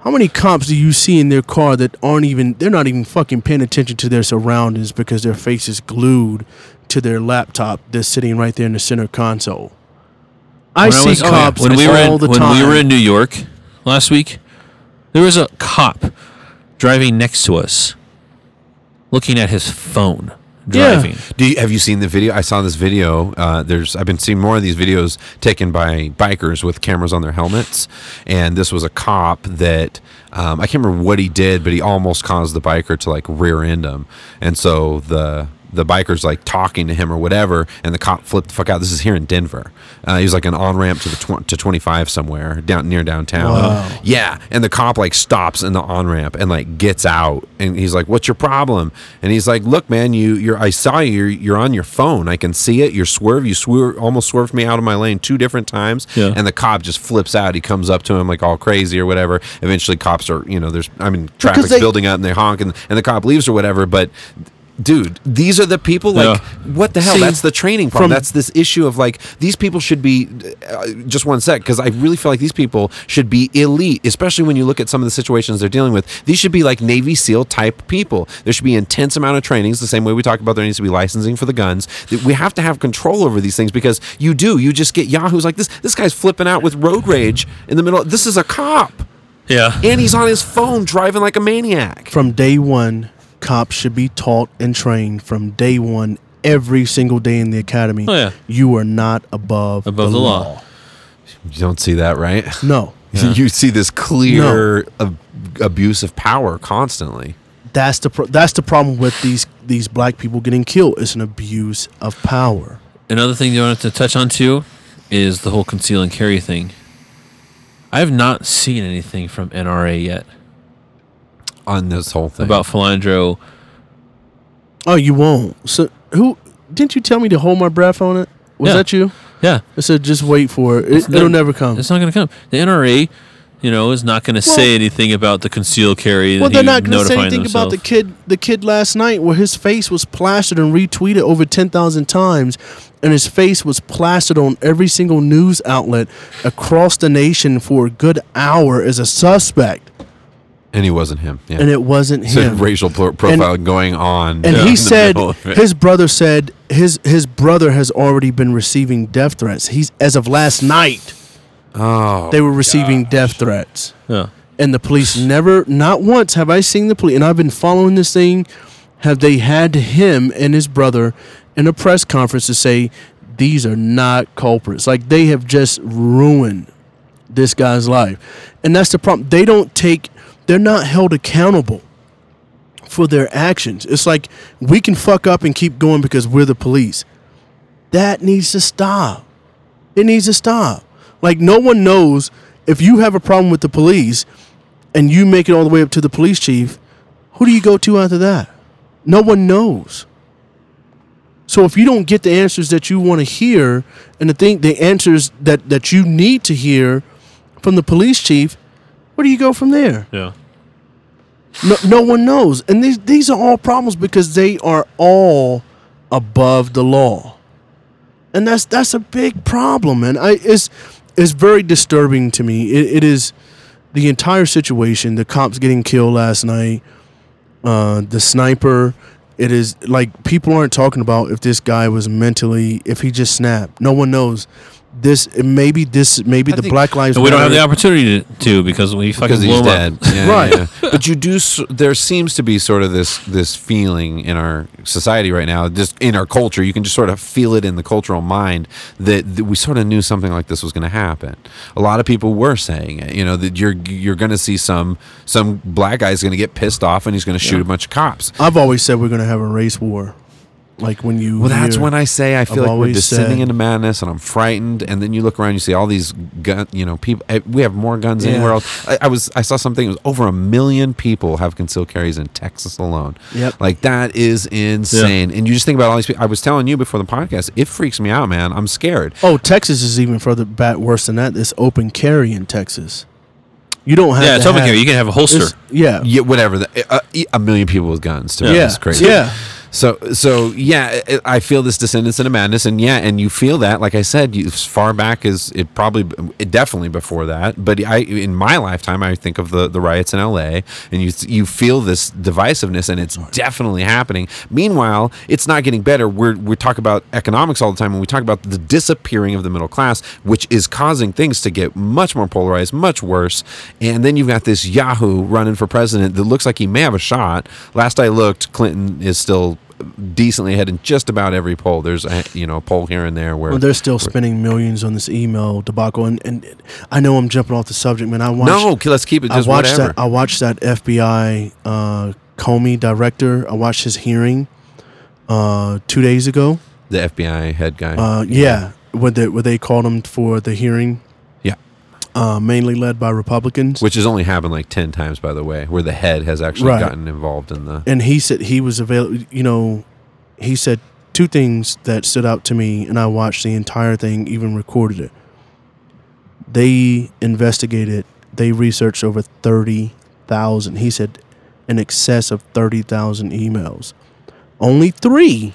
How many cops do you see in their car that aren't even they're not even fucking paying attention to their surroundings because their face is glued to their laptop that's sitting right there in the center console. I When see was- oh, yeah, cops when we were all in, the when time. we were in New York last week. There was a cop driving next to us, looking at his phone, Yeah. Do you, have you seen the video? I saw this video. Uh, there's I've been seeing more of these videos taken by bikers with cameras on their helmets, and this was a cop that um, I can't remember what he did, but he almost caused the biker to like rear end him, and so the the biker's like talking to him or whatever, and the cop flipped the fuck out. This is here in Denver. Uh, he was like an on ramp to the tw- to 25 somewhere down near downtown. Wow. Yeah, and the cop like stops in the on ramp and like gets out, and he's like, "What's your problem?" And he's like, "Look, man, you you're I saw you. You're, you're on your phone. I can see it. You're swerve. You swerve almost swerved me out of my lane two different times." Yeah. And the cop just flips out. He comes up to him like all crazy or whatever. Eventually, cops are you know there's I mean traffic's they- building up and they honk and, and the cop leaves or whatever, but. Dude, these are the people. Like, Yeah. what the hell? See, That's the training problem. from- That's this issue of like these people should be. Uh, just one sec, because I really feel like these people should be elite, especially when you look at some of the situations they're dealing with. These should be like Navy SEAL type people. There should be intense amount of trainings, the same way we talk about there needs to be licensing for the guns. We have to have control over these things because you do. You just get yahoos like this. This guy's flipping out with road rage in the middle. This is a cop, Yeah. and he's on his phone driving like a maniac. from day one, cops should be taught and trained from day one every single day in the academy. Oh, yeah. You are not above, Above the law. You don't see that, right? No. You see this clear ab- abuse of power constantly. That's the pro- that's the problem with these these black people getting killed. It's an abuse of power. Another thing you wanted to touch on too is the whole conceal and carry thing. I have not seen anything from NRA yet on this whole thing. about Philando. Oh, you won't. So who didn't you tell me to hold my breath on it? Was Yeah. that you? Yeah, I said just wait for it. It it'll not- never come. it's not going to come. The NRA, you know, is not going to Well- say anything about the conceal carry. Well, they're not going to say notifying anything about the kid. The kid last night, where his face was plastered and retweeted over ten thousand times, and his face was plastered on every single news outlet across the nation for a good hour as a suspect, and he wasn't him. Yeah. and it wasn't so him. racial pro- profile going on. And in he said middle of it. his brother said his his brother has already been receiving death threats. He's as of last night oh, they were receiving death threats. Yeah. and the police never not once have i seen the police and i've been following this thing have they had him and his brother in a press conference to say these are not culprits like they have just ruined this guy's life and that's the problem they don't take they're not held accountable for their actions it's like we can fuck up and keep going because we're the police that needs to stop it needs to stop like no one knows if you have a problem with the police and you make it all the way up to the police chief, who do you go to after that? No one knows. So if you don't get the answers that you want to hear and the thing the answers that, that you need to hear from the police chief, where do you go from there? Yeah. No, no one knows. And these these are all problems because they are all above the law. And that's that's a big problem. And I it's it's very disturbing to me. It, it is the entire situation, the cops getting killed last night, uh, the sniper. It is like people aren't talking about if this guy was mentally if he just snapped. No one knows. This maybe this maybe I the think- Black Lives And we don't have the opportunity to, to because we fucking because blew he's dead. up. Yeah, Right. yeah. But you do. There seems to be sort of this this feeling in our society right now, just in our culture. You can just sort of feel it in the cultural mind that, that we sort of knew something like this was going to happen. A lot of people were saying it. You know that you're you're going to see some some black guy's going to get pissed off and he's going to shoot a bunch of cops. I've always said we're going to have a race war. Like when you Well, that's when I say I feel I've like we're always descending said- into madness, and I'm frightened. And then you look around, you see all these gun, you know, people. eh, We have more guns Yeah. anywhere else. I, I was, I saw something. It was over a million people have concealed carries in Texas alone. Yep. like that is insane. And you just think about all these people. I was telling you before the podcast, it freaks me out, man. I'm scared. Oh, Texas is even further back worse than that. It's open carry in Texas. You don't have Yeah, to it's open have- carry. You can have a holster. it's- Yeah. Yeah, whatever. The, a, a million people with guns. To me, Yeah. is crazy. Yeah. So, so yeah, I- feel this descendants into madness, and yeah, and you feel that, like I said, you, as far back as it probably, it definitely before that. But I, in my lifetime, I think of the the riots in L.A. and you you feel this divisiveness, and it's definitely happening. Meanwhile, it's not getting better. We're we talk about economics all the time, and we talk about the disappearing of the middle class, which is causing things to get much more polarized, much worse. And then you've got this Yahoo running for president that looks like he may have a shot. Last I looked, Clinton is still decently ahead in just about every poll. There's a you know a poll here and there where Well, they're still spending millions on this email debacle, and, and I know I'm jumping off the subject, man. I watched. no, let's keep it I watched whatever. that. I watched that FBI uh, Comey director. I watched his hearing uh, two days ago. the FBI head guy. Uh, yeah, where they where they called him for the hearing. Uh, mainly led by Republicans. which has only happened like 10 times by the way where the head has actually Right. gotten involved in the and he said he was available. You know, he said two things that stood out to me, and I watched the entire thing, even recorded it. They investigated. They researched over thirty thousand. He said, in excess of thirty thousand emails. Only three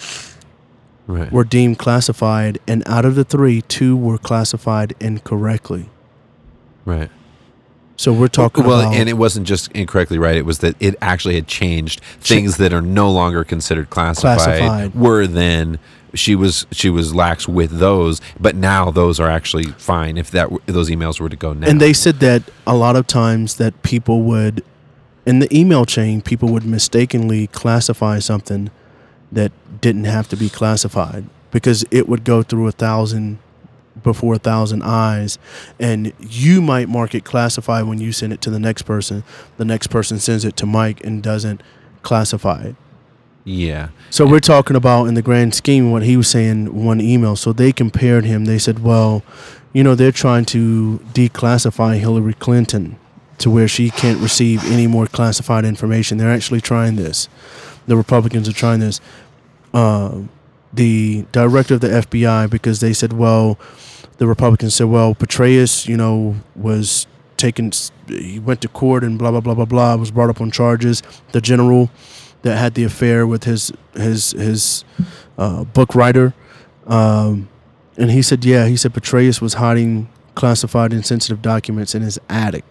right were deemed classified, and out of the three, two were classified incorrectly. Right So we're talking about well about and it wasn't just incorrectly right it was that it actually had changed things that are no longer considered classified, Classified. were then she was she was lax with those but now those are actually fine if that w- those emails were to go now And they said that a lot of times that people would, in the email chain, people would mistakenly classify something that didn't have to be classified because it would go through a thousand before a thousand eyes and you might mark it classified when you send it to the next person the next person sends it to mike and doesn't classify it yeah so we're talking about in the grand scheme what he was saying one email. So they compared him. They said, well, you know, they're trying to declassify Hillary Clinton to where she can't receive any more classified information. They're actually trying this. The Republicans are trying this. Uh, the director of the FBI, because they said, well, the Republicans said, well, Petraeus, you know, was taken, he went to court and blah, blah, blah, blah, blah, was brought up on charges. The general that had the affair with his his his uh, book writer, um, and he said, yeah, he said Petraeus was hiding classified and sensitive documents in his attic.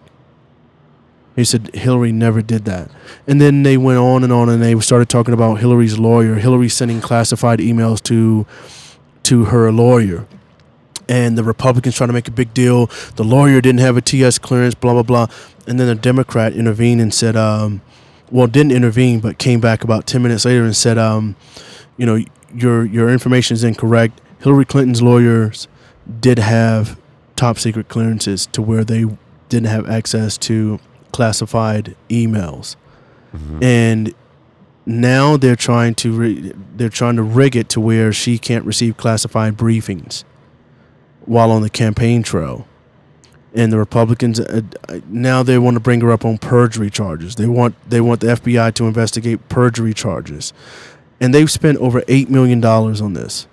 He said Hillary never did that, and then they went on and on, and they started talking about Hillary's lawyer. Hillary sending classified emails to to her lawyer, and the Republicans trying to make a big deal. The lawyer didn't have a TS clearance, blah blah blah, and then a Democrat intervened and said, um, well, didn't intervene, but came back about ten minutes later and said, um, you know, your your information is incorrect. Hillary Clinton's lawyers did have top secret clearances to where they didn't have access to classified emails, and now they're trying to re- they're trying to rig it to where she can't receive classified briefings while on the campaign trail. And the Republicans uh, uh, now they want to bring her up on perjury charges. They want they want the FBI to investigate perjury charges, and they've spent over eight million dollars on this.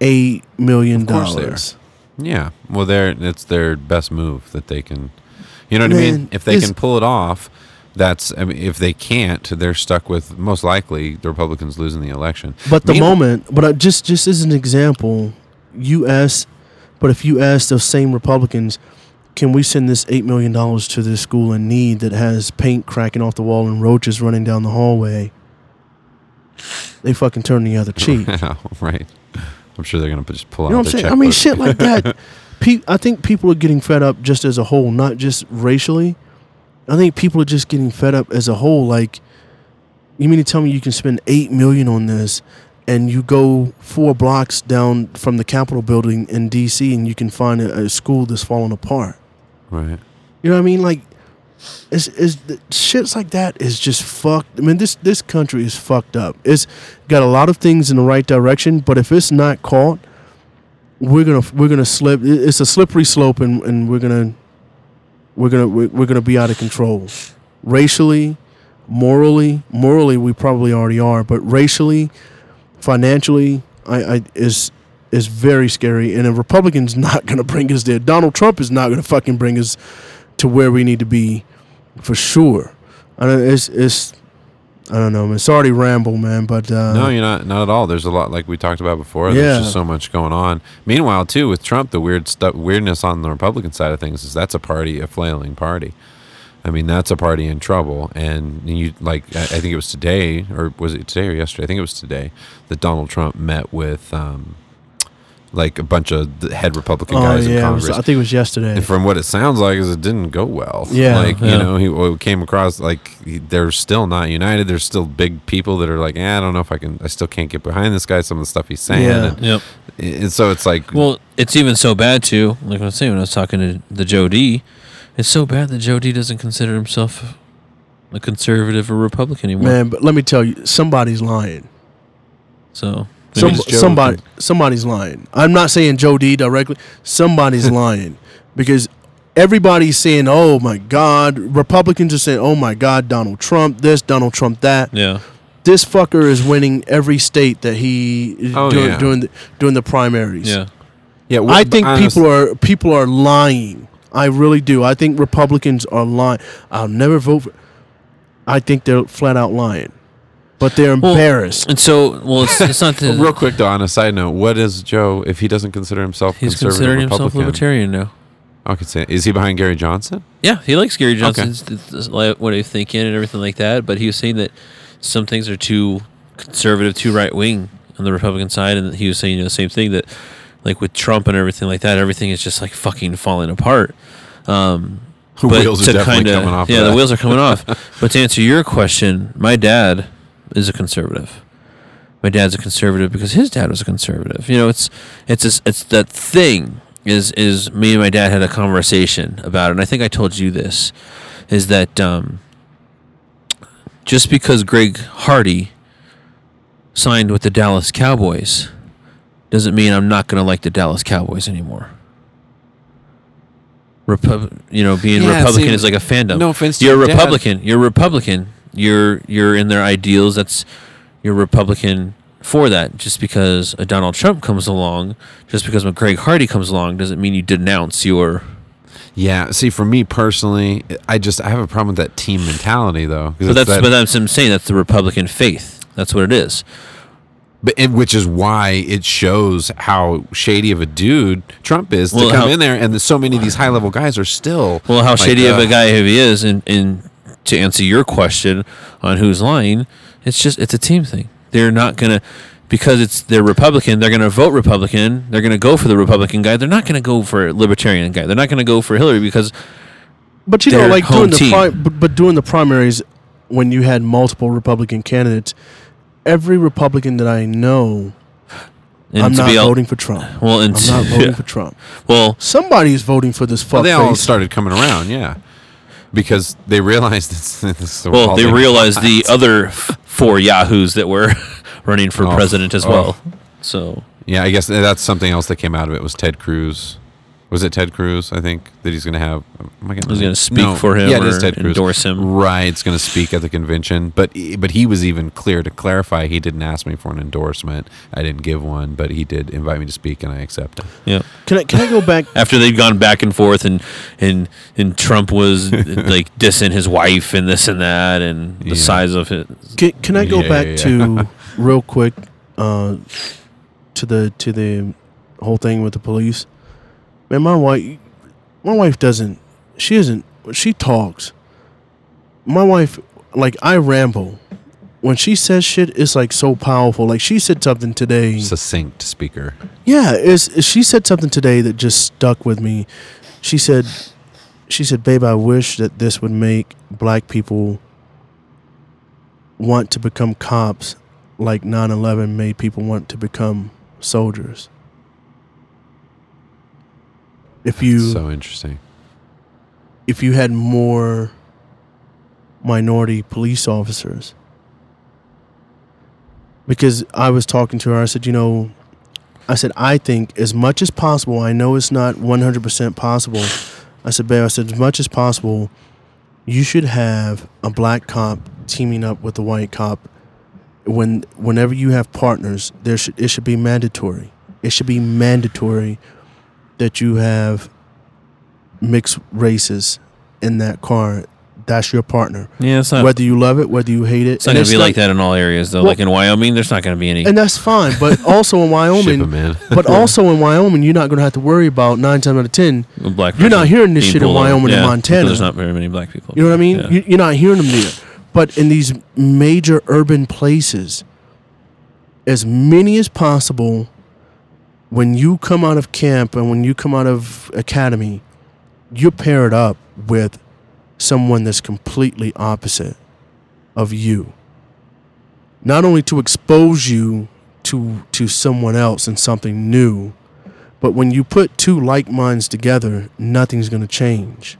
Eight million Of course they are. dollars. Yeah. Well, they're it's their best move that they can. You know what I mean? If they can pull it off, that's. I mean, if they can't, they're stuck with most likely the Republicans losing the election. But the Meanwhile- moment, but I, just just as an example, you ask, but if you ask those same Republicans, can we send this eight million dollars to this school in need that has paint cracking off the wall and roaches running down the hallway? They fucking turn the other cheek. Right. I'm sure they're gonna just pull You know out what I'm saying? I mean, shit like that. Pe- I think people are getting fed up just as a whole, not just racially. I think people are just getting fed up as a whole. Like, you mean to tell me you can spend eight million on this, and you go four blocks down from the Capitol building in D.C. and you can find a, a school that's falling apart? Right. You know what I mean? Like, it's, it's shits like that is just fucked. I mean, this this country is fucked up. It's got a lot of things in the right direction, but if it's not caught, we're gonna we're gonna slip. It's a slippery slope, and, and we're gonna we're gonna we're, gonna be out of control, racially, morally. Morally, we probably already are, but racially, financially, I, I is is very scary. And a Republican's not gonna bring us there. Donald Trump is not gonna fucking bring us to where we need to be, for sure. I know it's it's I don't know, man. Sorry, to ramble, man, but uh, no, you're not. Not at all. There's a lot, like we talked about before. Yeah. There's just so much going on. Meanwhile, too, with Trump, the weird stuff, weirdness on the Republican side of things is that's a party, a flailing party. I mean, that's a party in trouble. And you like, I, I think it was today, or was it today or yesterday? I think it was today that Donald Trump met with, um, like a bunch of the head Republican oh guys in yeah, it was- Congress. I think it was yesterday. And from what it sounds like, is it didn't go well. Yeah. like Yeah. you know, he well, came across like he- they're still not united. There's still big people that are like, eh, I don't know if I can. I still can't get behind this guy. Some of the stuff he's saying, Yeah. and, Yep. and so it's like, Well, it's even so bad too. Like I was saying when I was talking to the Joe D, it's so bad that Joe D doesn't consider himself a conservative or Republican anymore. man, but let me tell you, somebody's lying. So Some, Maybe it's Joe somebody, can- somebody's lying. I'm not saying Joe D directly. Somebody's lying because everybody's saying, "Oh my God," Republicans are saying, "Oh my God, Donald Trump this, Donald Trump that." yeah, This fucker is winning every state that he Oh, doing yeah. doing the, doing the primaries. yeah. yeah. I think people are people are lying. I really do. I think Republicans are lying. I'll never vote for. I think they're flat out lying, but they're Well, embarrassed. And so, well, it's, it's not the, Real quick though, on a side note, what is Joe if he doesn't consider himself he's conservative considering himself libertarian now. I could say, is he behind Gary Johnson? Yeah, he likes Gary Okay. Johnson's th- th- like, what he's thinking and everything like that. But he was saying that some things are too conservative, too right wing on the Republican side, and he was saying you know, the same thing that like with Trump and everything like that, everything is just like fucking falling apart. Um, The wheels are definitely kinda- coming off. Yeah, of the wheels are coming off. But to answer your question, my dad is a conservative. My dad's a conservative because his dad was a conservative. You know, it's it's this, it's that thing is is me and my dad had a conversation about it. And I think I told you this is that um, just because Greg Hardy signed with the Dallas Cowboys doesn't mean I'm not going to like the Dallas Cowboys anymore. Repub- you know, being Yeah, Republican see, is like a fandom. no offense to you're a your dad. Republican. You're a Republican. You're you're in their ideals. That's you're Republican for that. Just because a Donald Trump comes along, just because a Greg Hardy comes along, doesn't mean you denounce your. Yeah. See, for me personally, I just I have a problem with that team mentality though. But that's that- but that's what I'm saying. That's the Republican faith. That's what it is. But and which is why it shows how shady of a dude Trump is Well, to come how- in there, and so many of these high level guys are still Well, how like, shady of uh, a guy he is, and, and to answer your question on who's lying, it's just it's a team thing. They're not gonna because it's they're Republican. They're gonna vote Republican. They're gonna go for the Republican guy. They're not gonna go for a Libertarian guy. They're not gonna go for Hillary because But you know, like doing the but, but doing the primaries when you had multiple Republican candidates, every Republican that I know, and I'm not voting for Trump. well and I'm not voting for Trump. well Somebody is voting for this Well, they all started coming around, yeah, because they realized it's, it's the well they realized the other f- four yahoos that were running for Oh, president as oh. well. So Yeah, I guess that's something else that came out of it was Ted Cruz. Was it Ted Cruz? I think that he's going to have. Am I getting Who's that? gonna speak for him Yeah, it is or Ted Cruz. endorse him. Right, it's going to speak at the convention. But but he was even clear to clarify. He didn't ask me for an endorsement. I didn't give one, but he did invite me to speak, and I accepted. yeah. Can I can I go back? after they've gone back and forth and and and Trump was like dissing his wife and this and that and the Yeah. size of it. Can, can I go Yeah, back yeah, to real quick uh, to the to the whole thing with the police? Man, my wife, my wife doesn't. She isn't. She talks. My wife, like I ramble. When she says shit, it's like so powerful. Like she said something today. Succinct speaker. Yeah, it's, it's- she said something today that just stuck with me. She said, "She said, babe, I wish that this would make black people want to become cops, like 9/11 made people want to become soldiers." If you So interesting. if you had more minority police officers. Because I was talking to her, I said, you know, I said, I think as much as possible, I know it's not 100% possible. I said, babe, I said, as much as possible, you should have a black cop teaming up with a white cop. When whenever you have partners, there should it should be mandatory. It should be mandatory that you have mixed races in that car That's your partner. Yeah, it's not. Whether you love it, whether you hate it, it's not And gonna be like that in all areas though. Well- like in Wyoming, there's not gonna be any. and that's fine. But also in Ship 'em, Wyoming, man. but also in Wyoming, you're not going to have to worry about nine times out of ten. black. You're not hearing this shit in pulled over. Wyoming and Montana. There's not very many black people. You know what I mean? Yeah. You're not hearing them there. But in these major urban places, as many as possible, when you come out of camp and when you come out of academy, you're paired up with someone that's completely opposite of you. Not only to expose you to to someone else and something new, but when you put two like minds together, nothing's going to change.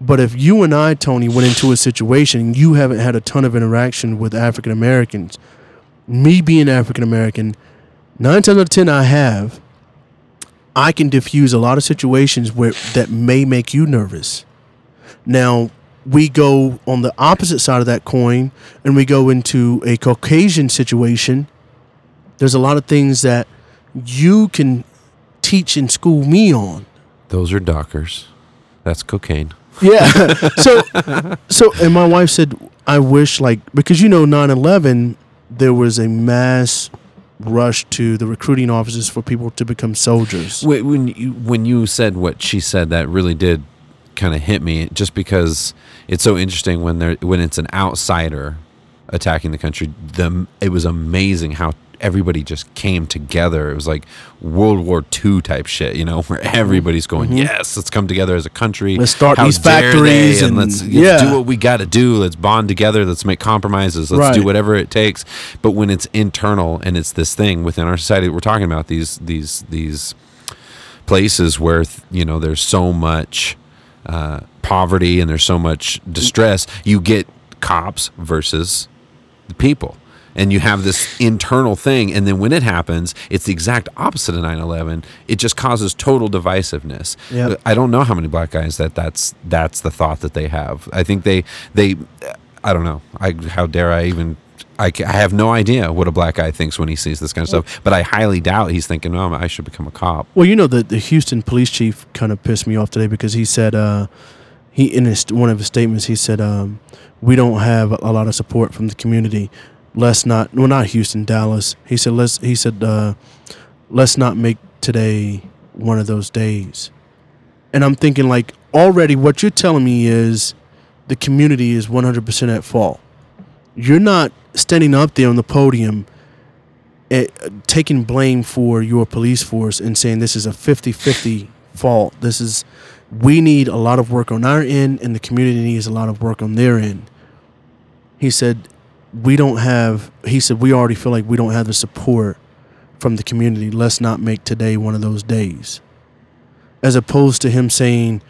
But if you and I, Tony, went into a situation you haven't had a ton of interaction with African Americans, me being African American, nine times out of ten I have, I can diffuse a lot of situations where that may make you nervous. Now we go on the opposite side of that coin and we go into a Caucasian situation. There's a lot of things that you can teach and school me on. Those are Dockers. That's cocaine. Yeah. so so and my wife said I wish like because you know 9/11 there was a mass rush to the recruiting offices for people to become soldiers. When you when you said what she said, that really did kind of hit me. Just because it's so interesting when there when it's an outsider attacking the country. The it was amazing how everybody just came together. It was like World War II type shit, you know, where everybody's going, "Yes, let's come together as a country. Mm-hmm. Let's start How these factories and and- let's, let's yeah. do what we got to do. Let's bond together. Let's make compromises. Let's do whatever it takes." But when it's internal and it's this thing within our society, we're talking about these these these places where you know there's so much uh, poverty and there's so much distress you get cops versus the people and you have this internal thing and then when it happens it's the exact opposite of 9-11 it just causes total divisiveness Yep. i don't know how many black guys that that's that's the thought that they have i think they they i don't know i how dare i even I, I have no idea what a black guy thinks when he sees this kind of stuff, but I highly doubt he's thinking, "Oh, I should become a cop." Well, you know the the Houston police chief kind of pissed me off today because he said uh, he in his one of his statements he said um, we don't have a lot of support from the community. Let's not well not Houston Dallas. He said let's he said uh, let's not make today one of those days. And I'm thinking like already what you're telling me is the community is 100% at fault. You're not standing up there on the podium eh, taking blame for your police force and saying this is a 50-50 fault. This is we need a lot of work on our end and the community needs a lot of work on their end. He said we don't have he said we already feel like we don't have the support from the community. Let's not make today one of those days. As opposed to him saying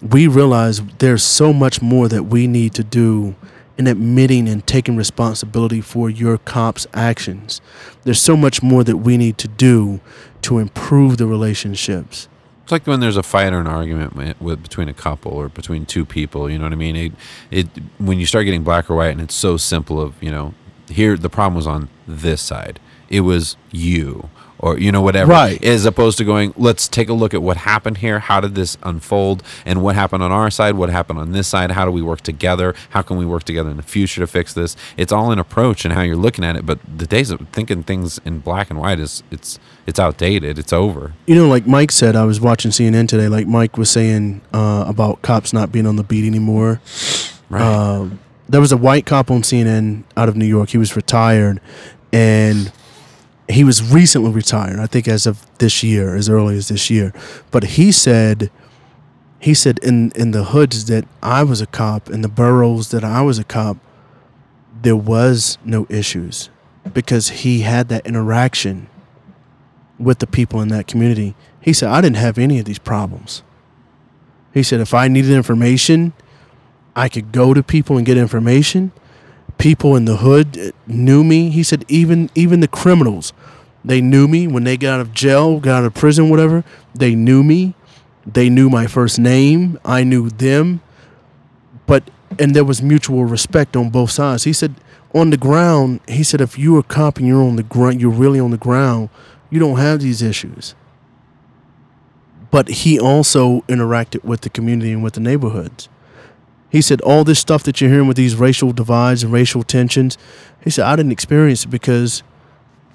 we realize there's so much more that we need to do in admitting and taking responsibility for your cops' actions. There's so much more that we need to do to improve the relationships. It's like when there's a fight or an argument with between a couple or between two people. You know what I mean? It, it when you start getting black or white, and it's so simple. Of you know, here the problem was on this side. It was you or you know whatever. Right. As opposed to going, let's take a look at what happened here. How did this unfold? And what happened on our side? What happened on this side? How do we work together? How can we work together in the future to fix this? It's all an approach and how you're looking at it. But the days of thinking things in black and white is it's it's outdated. It's over. You know, like Mike said, I was watching CNN today. Like Mike was saying uh, about cops not being on the beat anymore. Right. Um, there was a white cop on CNN out of New York. He was retired, and he was recently retired. I think as of this year, as early as this year. But he said, he said in in the hoods that I was a cop, in the boroughs that I was a cop, there was no issues because he had that interaction with the people in that community. He said I didn't have any of these problems. He said if I needed information, I could go to people and get information. People in the hood uh, knew me. He said even even the criminals, they knew me when they got out of jail, got out of prison, whatever. They knew me. They knew my first name. I knew them. But and there was mutual respect on both sides. He said on the ground, he said if you're a cop and you're on the ground, you're really on the ground, you don't have these issues. But he also interacted with the community and with the neighborhoods He said all this stuff that you're hearing with these racial divides and racial tensions. He said I didn't experience it because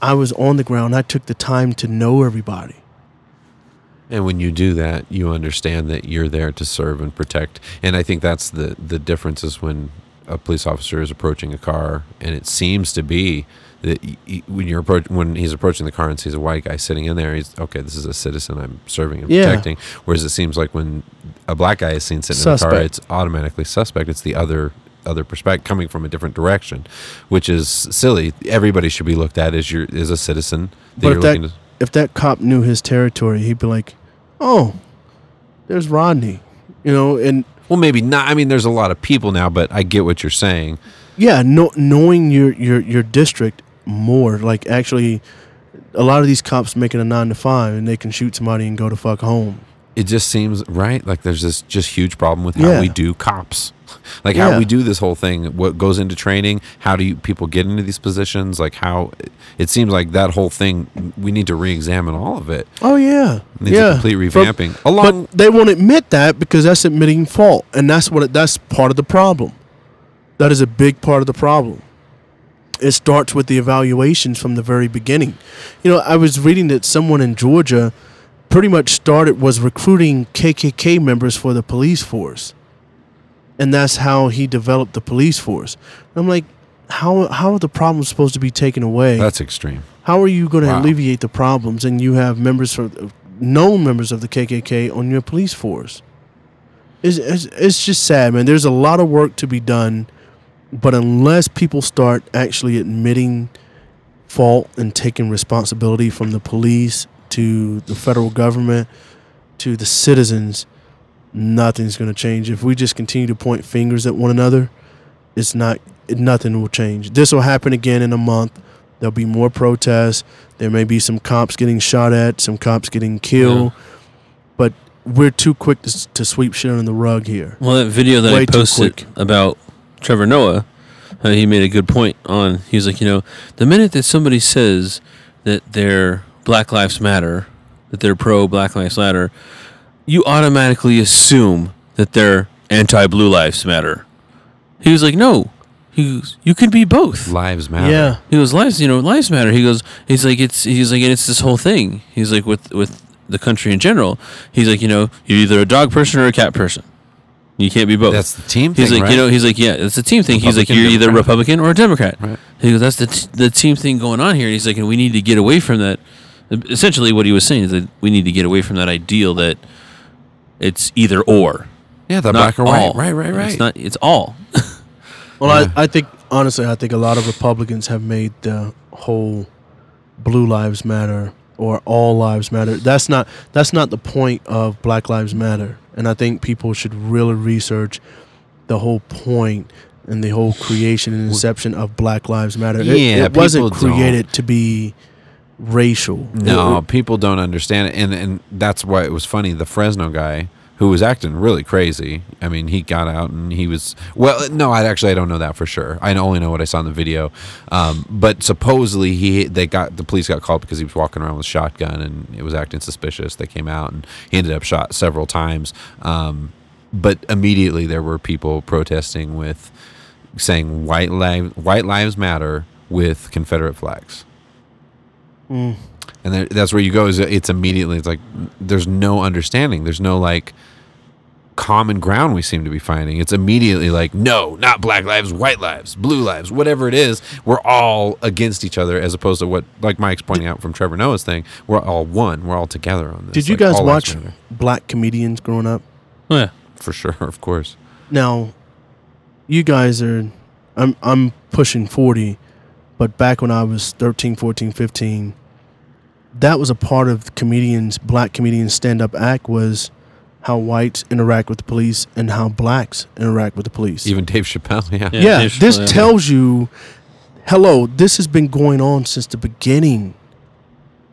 I was on the ground. I took the time to know everybody. And when you do that, you understand that you're there to serve and protect. And I think that's the the difference is when a police officer is approaching a car, and it seems to be when you're approach when he's approaching the car and sees a white guy sitting in there, he's okay. This is a citizen I'm serving and Yeah. protecting. Whereas it seems like when a black guy is seen sitting in the car, it's automatically suspect. It's the other other perspective coming from a different direction, which is silly. Everybody should be looked at as your as a citizen. That But you're if that- to, If that cop knew his territory, he'd be like, "Oh, there's Rodney," you know, and Well, maybe not. I mean, there's a lot of people now, but I get what you're saying. yeah, no, knowing your your your district more, like actually, a lot of these cops making a nine to five, and they can shoot somebody and go to fuck home. It just seems right. Like there's this just huge problem with how Yeah. we do cops, like Yeah. how we do this whole thing. What goes into training? How do you, people get into these positions? Like how it seems like that whole thing. We need to re-examine all of it. Oh yeah, Needs yeah. a complete But- revamping. Along, But they won't admit that because that's admitting fault, and that's what it, that's part of the problem. That is a big part of the problem. It starts with the evaluations from the very beginning. You know, I was reading that someone in Georgia pretty much started was recruiting KKK members for the police force, and that's how he developed the police force. I'm like, how how are the problems supposed to be taken away? that's extreme. How are you going to Wow. alleviate the problems and you have members of known members of the KKK on your police force? It's, it's, it's just sad, man. There's a lot of work to be done, but unless people start actually admitting fault and taking responsibility from the police to the federal government to the citizens, nothing's going to change. If we just continue to point fingers at one another, it's not nothing will change. This will happen again in a month. There'll be more protests. There may be some cops getting shot at, some cops getting killed. But we're too quick to, to sweep shit under the rug here. Well, that video that Way I posted about Trevor Noah, uh, he made a good point on. He was like, you know, the minute that somebody says that they're Black Lives Matter, that they're pro Black Lives Matter, you automatically assume that they're anti Blue Lives Matter. He was like, no, he goes, you can be both. Lives matter. Yeah. He goes, lives, you know, lives matter. He goes, he's like, it's, he's like, and it's this whole thing. He's like, with with the country in general. He's like, you know, you're either a dog person or a cat person. You can't be both. That's the team He's thing, like, right? you know, he's like, yeah, it's a team thing. he's like, you're either Democrat. Republican or a Democrat. Right. He goes, that's the t- the team thing going on here. And he's like, and we need to get away from that. Essentially, what he was saying is that we need to get away from that ideal that it's either or, yeah, the not black or white. all. Right, right, right. It's not. It's all. Well, Yeah. I, I think, honestly, I think a lot of Republicans have made the whole Blue Lives Matter or All Lives Matter. That's not that's not the point of Black Lives Matter. And I think people should really research the whole point and the whole creation and inception of Black Lives Matter. It- Yeah, it, wasn't people don't. created to be racial. No, It- people don't understand it, and and that's why it was funny. The Fresno guy who was acting really crazy. I mean, he got out and he was well. No, I actually I don't know that for sure. I only know what I saw in the video. Um, but supposedly he they got the police got called because he was walking around with a shotgun and it was acting suspicious. They came out and he ended up shot several times. Um, but immediately there were people protesting with saying white lives white lives matter with Confederate flags Mm. And there, that's where you go is it's immediately it's like there's no understanding. There's no like common ground we seem to be finding. It's immediately like no not black lives white lives blue lives whatever it is. We're all against each other as opposed to what like mike's pointing out from trevor noah's thing we're all one. We're all together on this Did you Like, guys watch black comedians growing up? Oh, yeah. for sure of course. Now, you guys are, I'm, I'm pushing 40, but back when I was 13, 14, 15, that was a part of comedians, black comedians stand up act was how whites interact with the police and how blacks interact with the police. even dave chappelle yeah, Yeah. yeah, Dave this Chappelle, yeah. tells you, hello, this has been going on since the beginning.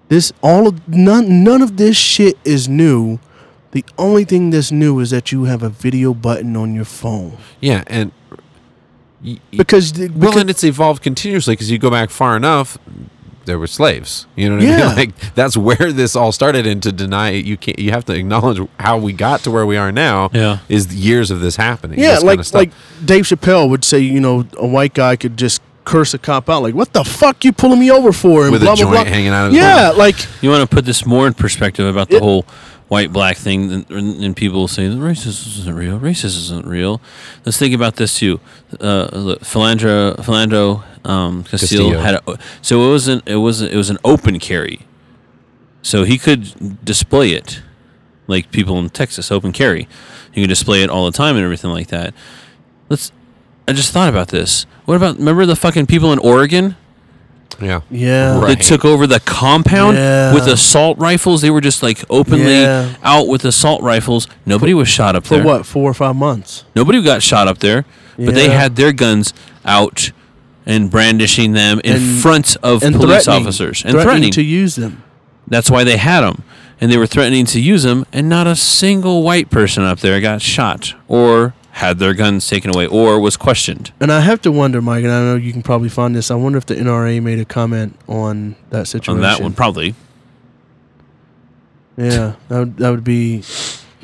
This all of none none of this shit is new. The only thing that's new is that you have a video button on your phone. yeah and y- y- Because, well and it's evolved continuously because you go back far enough there were slaves. You know what I mean? Like that's where this all started. And to deny it, you can't. You have to acknowledge how we got to where we are now. Yeah. is years of this happening. Yeah, this like kinda like Dave Chappelle would say, you know, a white guy could just curse a cop out, like, "What the fuck you pulling me over for?" And With a blah blah joint blah. hanging out of Yeah, mouth. like You want to put this more in perspective about the It- whole white black thing, and, and people say the racism isn't real. Racism isn't real. Let's think about this too. Uh, look, Philandro, Philando um, Castile Castillo. had a, so it wasn't it was it was an open carry, so he could display it like people in Texas open carry. You can display it all the time and everything like that. Let's. I just thought about this. What about remember the fucking people in Oregon? Yeah, yeah, Right. They took over the compound Yeah. with assault rifles. They were just like openly Yeah. out with assault rifles. Nobody was shot up for there. For what four or five months. Nobody got shot up there, but they had their guns out and brandishing them in And- front of and police officers and threatening threatening. to use them. That's why they had them, and they were threatening to use them. And not a single white person up there got shot or had their guns taken away or was questioned. And I have to wonder, Mike, and I know you can probably find this. I wonder if the NRA made a comment on that situation. On that one, probably. Yeah, that would, that would be.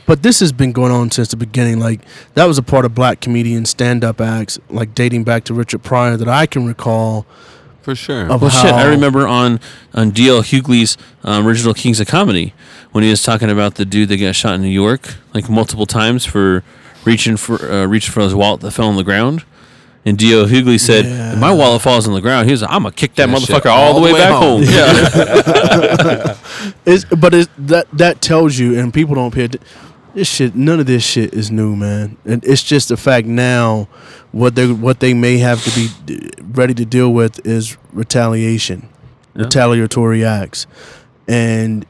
But this has been going on since the beginning. Like that was a part of black comedian stand-up acts, like dating back to Richard Pryor, that I can recall. for sure. Of Well, shit, I remember on on D.L. Hughley's um, original Kings of Comedy when he was talking about the dude that got shot in New York like multiple times for reaching for uh, reaching for his wallet that fell on the ground. And D.L. Hughley said, Yeah. "If my wallet falls on the ground, he was, I'm gonna kick that That motherfucker all, the way, back home." Yeah. It's, but it's, that that tells you, and people don't pay. This shit, none of this shit is new, man. And it's just the fact now, what they what they may have to be ready to deal with is retaliation, Yeah. retaliatory acts, and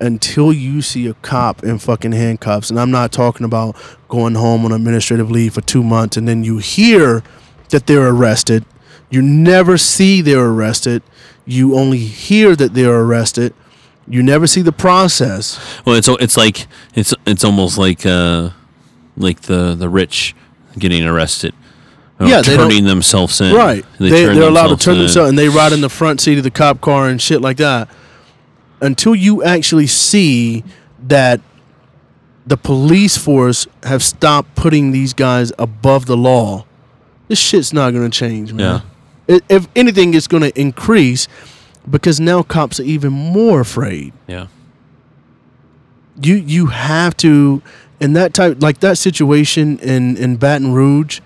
until you see a cop in fucking handcuffs, and I'm not talking about going home on administrative leave for two months, and then you hear that they're arrested, you never see they're arrested, you only hear that they're arrested. You never see the process. Well, it's it's like it's it's almost like uh, like the the rich getting arrested. Yeah, turning themselves in. Right. They, they are allowed to themselves turn in. themselves and they ride in the front seat of the cop car and shit like that. Until you actually see that the police force have stopped putting these guys above the law, this shit's not going to change, man. I- If anything, it's going to increase because now cops are even more afraid. Yeah. you you have to in that type like that situation in in Baton Rouge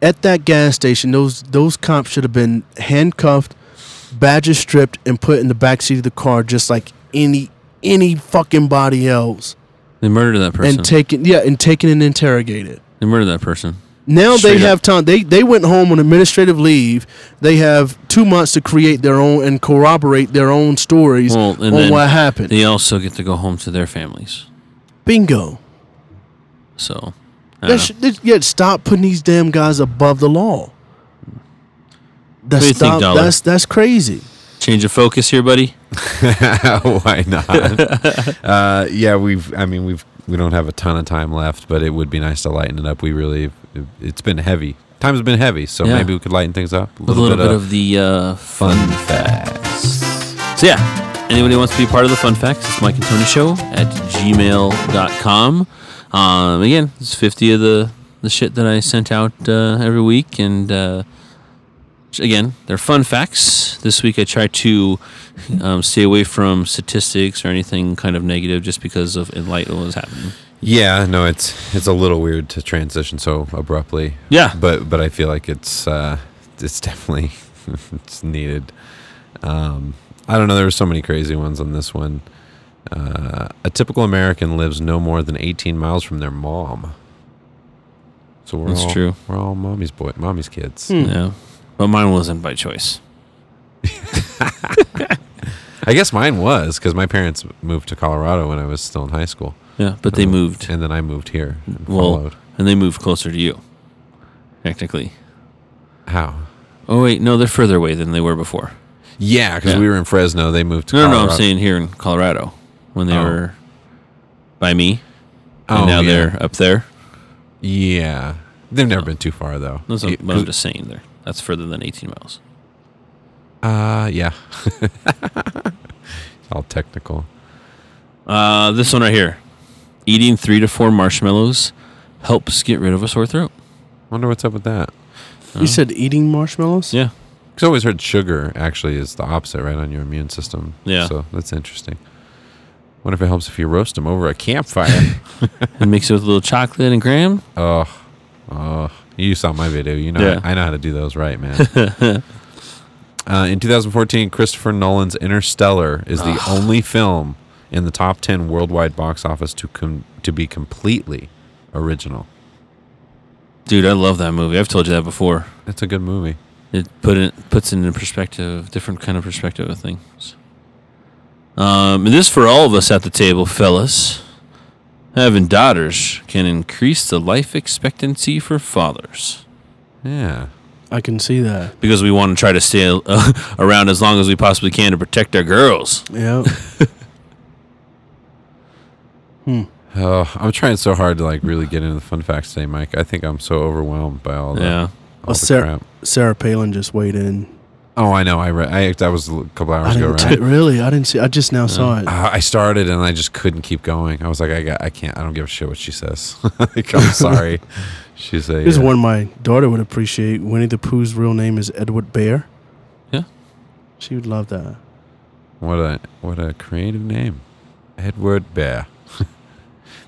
at that gas station those those cops should have been handcuffed badges stripped and put in the back seat of the car just like any any fucking body else They murdered that person. and taken yeah and taken and interrogated they murdered that person. now Straight they up. have time they they went home on administrative leave they have 2 months to create their own and corroborate their own stories Well, and on what happened They also get to go home to their families. bingo So, That don't yeah, stop putting these damn guys above the law. That's do you think, stop, Dollar? that's that's crazy. change of focus here, buddy. Why not? uh, yeah, we've. I mean, we've. We don't have a ton of time left, but it would be nice to lighten it up. We really. It's been heavy. Time's been heavy, so Yeah. maybe we could lighten things up A little, bit, of, the uh, fun facts. So, yeah, anybody wants to be part of the fun facts, it's Mike and Tony Show at gmail.com. Um, again, it's 50 of the, the shit that I sent out uh, every week. And uh, again, they're fun facts. This week I try to um, stay away from statistics or anything kind of negative just because of in light of what was happening. Yeah, no, it's it's a little weird to transition so abruptly. Yeah. but but I feel like it's uh, it's definitely it's needed. Um, I don't know. There were so many crazy ones on this one. Uh, a typical American lives no more than 18 miles from their mom. So we're That's all, true. We're all mommy's boy, mommy's kids. Hmm. Yeah. But mine wasn't by choice. I guess mine was because my parents moved to Colorado when I was still in high school, Yeah, but they moved. and then I moved here and Well, followed. and they moved closer to you, technically. How? Oh wait, no, they're further away than they were before. Yeah, because Yeah. we were in Fresno. They moved to No, no, Colorado. no, I'm saying here in Colorado when they Oh. were by me, and Oh, now yeah. they're up there. Yeah, they've never been too far though. That's Yeah, what I'm just saying there. That's further than 18 miles. Uh, yeah. it's All technical. Uh, this one right here. Eating three to four marshmallows helps get rid of a sore throat. Wonder what's up with that. You said eating marshmallows? Yeah. Because I've always heard sugar actually is the opposite, right, on your immune system. Yeah. So that's interesting. Wonder if it helps if you roast them over a campfire. And mix it with a little chocolate and graham. oh, oh. You saw my video. You know, Yeah. I, know how to do those right, man. uh, in 2014, Christopher Nolan's Interstellar is the only film in the top 10 worldwide box office to com- to be completely original. Dude, I love that movie. I've told you that before. It's a good movie. It put it puts it in perspective, different kind of perspective of things. Um, and this for all of us at the table, fellas. Having daughters can increase the life expectancy for fathers Yeah. I can see that. because we want to try to stay uh, around as long as we possibly can to protect our girls. Yeah. hmm. Oh, I'm trying so hard to like really get into the fun facts today, Mike. I think I'm so overwhelmed by all that. Yeah. all Well, the Sarah, crap. Sarah Palin just weighed in. Oh, I know. I read. I that was a couple I hours ago, right? t- really. I didn't see. I just now saw it. Uh, I started and I just couldn't keep going. I was like, I got, I can't. I don't give a shit what she says. like, I'm sorry. She's a. Here's uh, one my daughter would appreciate. Winnie the Pooh's real name is Edward Bear. Yeah. She would love that. What a what a creative name, Edward Bear.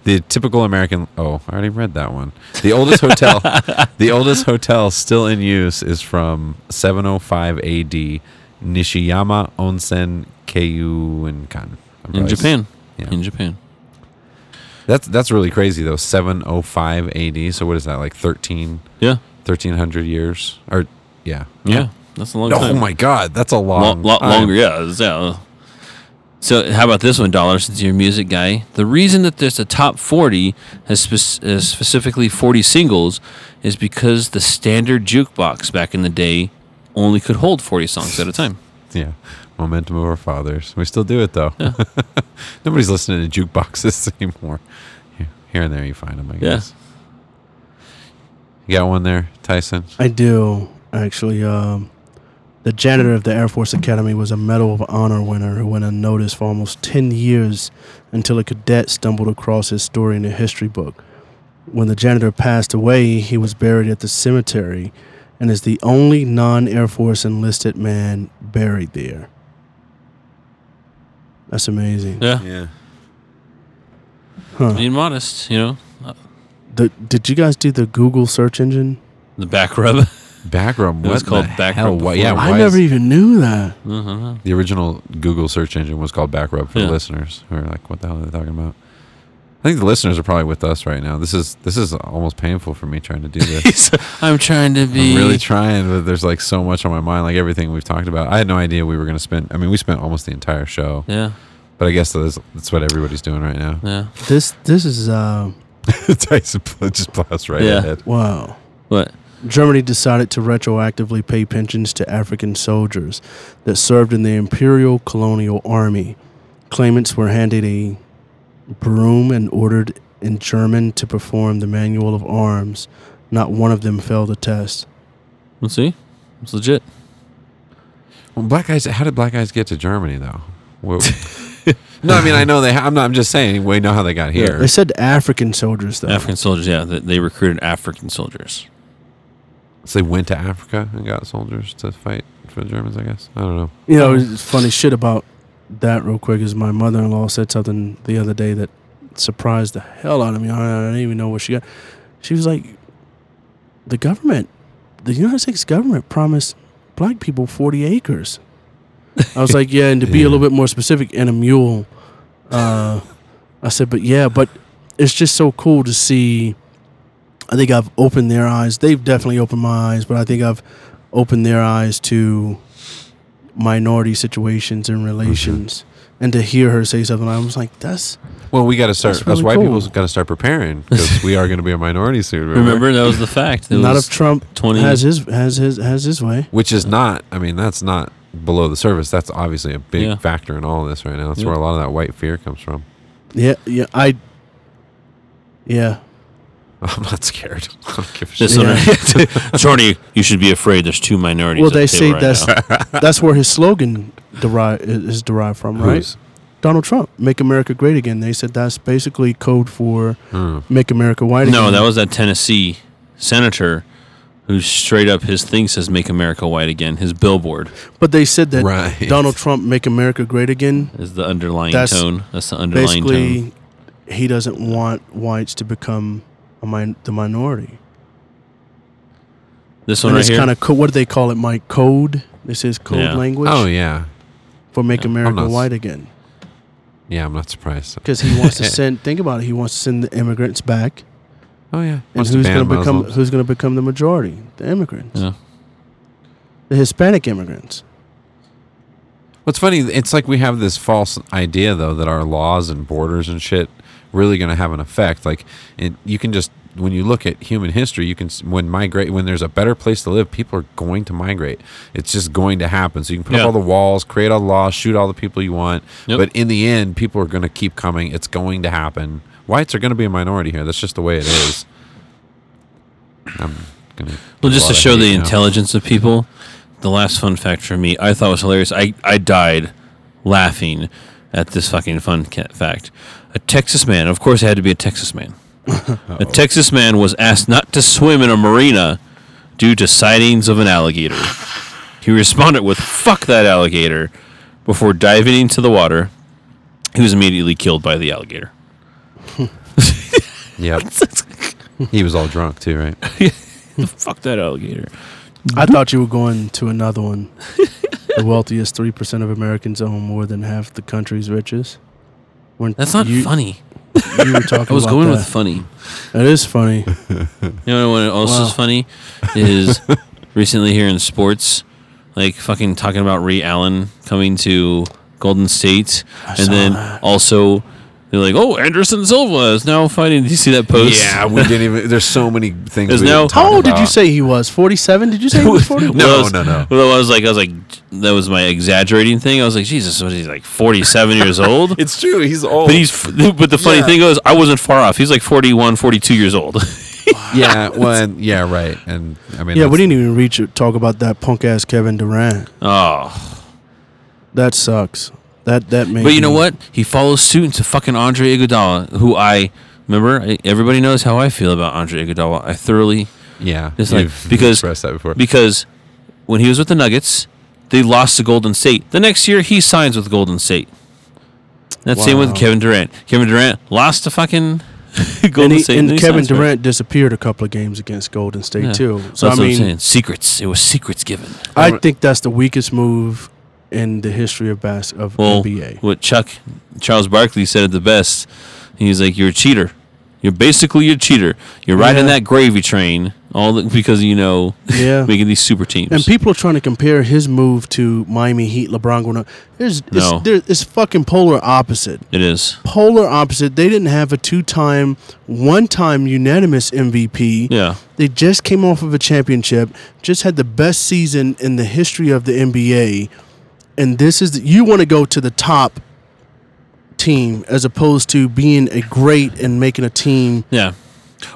The typical American. Oh, I already read that one. The oldest hotel. the oldest hotel still in use is from 705 A.D. Nishiyama Onsen Keiunkan. In Japan. Yeah. In Japan. That's that's really crazy though. 705 AD. So what is that? Like 13 Yeah. 1300 years or yeah. Yeah. That's a long Oh time. my god, that's a Lo- long lot time. longer, yeah, yeah. So, how about this one, Dollar? Since you're a music guy, the reason that there's a top 40 has spec- uh, specifically 40 singles is because the standard jukebox back in the day only could hold 40 songs at a time. Yeah. Momentum of our fathers. We still do it though. Nobody's listening to jukeboxes anymore. Here- Here and there you find them, I Yeah. guess. You got one there, Tyson? I do actually. Um, the janitor of the Air Force Academy was a Medal of Honor winner who went unnoticed for almost 10 years until a cadet stumbled across his story in a history book. When the janitor passed away, he was buried at the cemetery and is the only non Air Force enlisted man buried there. That's amazing. Yeah. Yeah. Huh. Being modest, you know, The, did you guys do the Google search engine? the back rub. Back rub. It was what called the Back hell? Rub Why- before. yeah, I never is- even knew that. uh-huh. the original Google search engine was called Back Rub for Yeah. the listeners who are like, what the hell are they talking about? I think the listeners are probably with us right now. This is this is almost painful for me trying to do this. I'm trying to be. I'm really trying, but there's like so much on my mind, like everything we've talked about. I had no idea we were going to spend. I mean, we spent almost the entire show, yeah, but I guess that's, that's what everybody's doing right now. yeah. This this is uh Tyson pl- just plows right Yeah. ahead. wow. What? Germany decided to retroactively pay pensions to African soldiers that served in the Imperial Colonial Army. Claimants were handed a broom and ordered in German to perform the manual of arms. Not one of them failed the test. Let's see. It's legit. Well, black guys, how did black guys get to Germany though? Well, no, I mean I know they. Ha- I'm not. I'm just saying we know how they got here. They said African soldiers, though. African soldiers, yeah, they, they recruited African soldiers. So they went to Africa and got soldiers to fight for the Germans. I guess I don't know. You know, it's funny shit about that real quick is my mother in law said something the other day that surprised the hell out of me. I I didn't even know what she got. She was like, the government, the United States government promised black people 40 acres. I was like, yeah, and to be Yeah. a little bit more specific, and a mule. Uh, I said, but yeah, but it's just so cool to see. I think I've opened their eyes. They've definitely opened my eyes, but I think I've opened their eyes to minority situations and relations. And to hear her say something, I was like, "That's Well, we got to start. That's us white cool. people got to start preparing because we are going to be a minority soon. Remember? Remember, that was the fact. It not was if Trump 20 has his has his has his way." Which is not. I mean, that's not below the surface. That's obviously a big Yeah. factor in all this right now. That's Yeah. where a lot of that white fear comes from. Yeah, yeah, I, yeah. I'm not scared. I don't give a shit. one, Shorty, you should be afraid. There's two minorities. Well, at they the say table right that's now. that's where his slogan derive is derived from, right? Who's? Donald Trump, "Make America Great Again." They said that's basically code for Hmm. "Make America White Again." no. That was that Tennessee senator who straight up his thing says "Make America White Again." His billboard But they said that Right. Donald Trump, "Make America Great Again," is the underlying That's tone. That's the underlying tone. basically he doesn't want whites to become a min- the minority. This one And right it's here. kind of co- what do they call it? Mike code. This is code Yeah. language Oh yeah, for "Make Yeah. America I'm not- White Again." yeah. I'm not surprised. Because he wants to send. Think about it. He wants to send the immigrants back, Oh yeah. and Wants to who's ban going to become Muslims. who's going to become the majority? The immigrants, Yeah. the Hispanic immigrants. What's funny? It's like we have this false idea though that our laws and borders and shit really going to have an effect. Like, it, you can just when you look at human history, you can when migrate when there's a better place to live, people are going to migrate. It's just going to happen. So you can put Yeah. up all the walls, create all the laws, shoot all the people you want, Yep. but in the end, people are going to keep coming. It's going to happen. Whites are going to be a minority here. That's just the way it is. I'm gonna. Well, just to show the now. intelligence of people, the last fun fact for me, I thought was hilarious. I, I died laughing at this fucking fun fact. A Texas man, of course, it had to be a Texas man. a Texas man was asked not to swim in a marina due to sightings of an alligator. He responded with "fuck that alligator" before diving into the water. He was immediately killed by the alligator. Yep. he was all drunk too, right? fuck that alligator. I thought you were going to another one. the wealthiest three percent of Americans own more than half the country's riches. When That's not you, funny. You were talking. I was going that. with funny. That is funny. You know what also Wow. is funny is recently here in sports, like fucking talking about Ray Allen coming to Golden State, and saw then that. also they're like, "Oh, Anderson Silva is now fighting." Did you see that post? Yeah, we didn't even. There's so many things. There's we no- didn't talk How old did you say he was? Forty-seven? Did you say he was forty? No, Well, was- no, no. Well, I was like, I was like, that was my exaggerating thing. I was like, Jesus, what is he like, forty-seven years old? It's true. He's old. But he's, but the funny Yeah. thing was, I wasn't far off. He's like 41, 42 years old. yeah. Well, yeah, right. And I mean, Yeah, we didn't even reach. Talk about that punk ass Kevin Durant. oh, That sucks. That that made. But you know me- what? He follows suit into fucking Andre Iguodala, who I remember. I, everybody knows how I feel about Andre Iguodala. I thoroughly Yeah, It's like- you've because- expressed that before. because when he was with the Nuggets, they lost to Golden State. The next year, he signs with Golden State. That's same with Kevin Durant. Kevin Durant lost to fucking Golden And, he, State. and he Kevin signs for. Durant disappeared a couple of games against Golden State Yeah. too. So So that's I what I'm mean, saying. Secrets. It was secrets given. I think that's the weakest move in the history of bas- of Well, NBA. what Chuck Charles Barkley said it the best. He's like, "You're a cheater. You're basically a cheater. You're riding Yeah. that gravy train all the, because you know Yeah. making these super teams." And people are trying to compare his move to Miami Heat, LeBron going up. There's, it's, No. there, it's fucking polar opposite. it is. Polar opposite. They didn't have a two-time, one-time unanimous MVP. Yeah. They just came off of a championship, just had the best season in the history of the NBA, and this is you want to go to the top team as opposed to being a great and making a team. Yeah.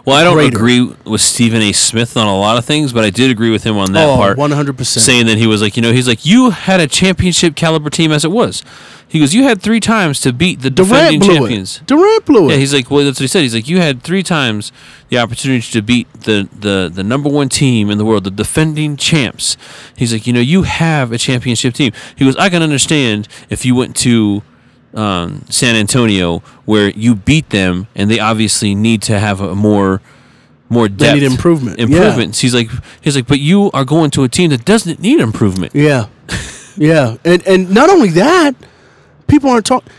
Well, I don't Greater. agree with Stephen A. Smith on a lot of things, but I did agree with him on that oh, part. 100%. saying that he was like, you know, he's like, you had a championship caliber team as it was. He goes, you had three times to beat the defending Durant blew champions. it. Durant blew it. Yeah, he's like, well, that's what he said. He's like, you had three times the opportunity to beat the, the, the number one team in the world, the defending champs. He's like, you know, you have a championship team. He goes, I can understand if you went to um, San Antonio where you beat them and they obviously need to have a more more They depth need improvement. Yeah. improvements. He's like, he's like, but you are going to a team that doesn't need improvement. Yeah, yeah, and and not only that, people aren't talking.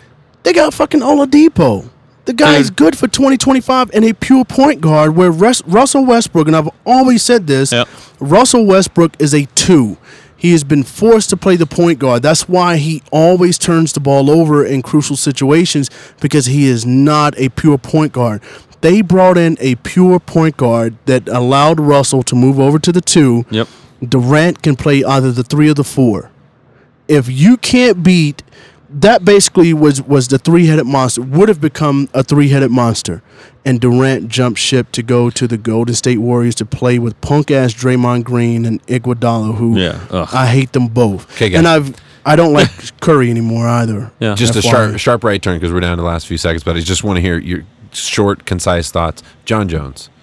They got fucking Oladipo. The guy is good for 2025 and a pure point guard. Where Russell Westbrook, and I've always said this, Yep. Russell Westbrook is a two. He has been forced to play the point guard. That's why he always turns the ball over in crucial situations because he is not a pure point guard. They brought in a pure point guard that allowed Russell to move over to the two. Yep. Durant can play either the three or the four. If you can't beat that basically was was the three headed monster would have become a three headed monster, and Durant jumped ship to go to the Golden State Warriors to play with punk ass Draymond Green and Iguodala, who Yeah. Ugh. I hate them both. 'Kay, guys. and I've I don't like Curry anymore either. Yeah. Just a sharp, sharp right turn because we're down to the last few seconds. But I just want to hear your short, concise thoughts. Jon Jones.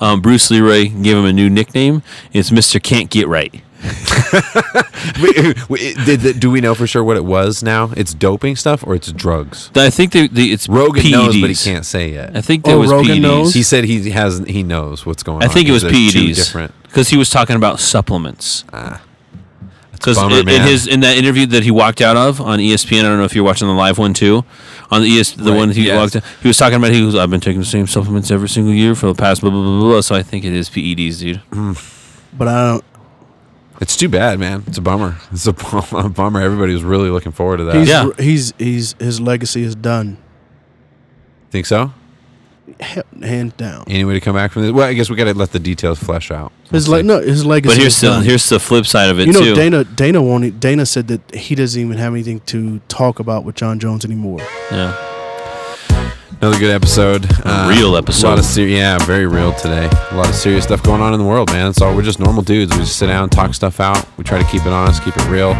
Um, Bruce Leroy gave him a new nickname. It's Mister Can't Get Right. Wait, wait, did the, do we know for sure what it was now? It's doping stuff or it's drugs? I think they, they, it's Rogan PEDs. knows, but he can't say yet. I think there Oh, was Rogan PEDs. knows? He said he has he knows what's going I on. I think it was These are two PEDs. Different. because he was talking about supplements. Ah, because bummer, in, in his in that interview that he walked out of on ESPN, I don't know if you're watching the live one too. On the ES, the Right, one he yes. walked, out, he was talking about he was I've been taking the same supplements every single year for the past blah blah blah blah. So I think it is PEDs, dude. But I don't. It's too bad, man. It's a bummer. It's a, bummer. Everybody was really looking forward to that. He's, Yeah. he's he's his legacy is done, Think so? He- hands down. Any way to come back from this? Well, I guess we got to let the details flesh out. His We'll like no, his legacy. But here's is the done. here's the flip side of it you know too. Dana Dana won't. e- Dana said that he doesn't even have anything to talk about with Jon Jones anymore. yeah. Another good episode. Uh, real A episode. lot of ser- yeah, very real today. A lot of serious stuff going on in the world, man. It's all we're just normal dudes. We just sit down, talk stuff out. We try to keep it honest, keep it real.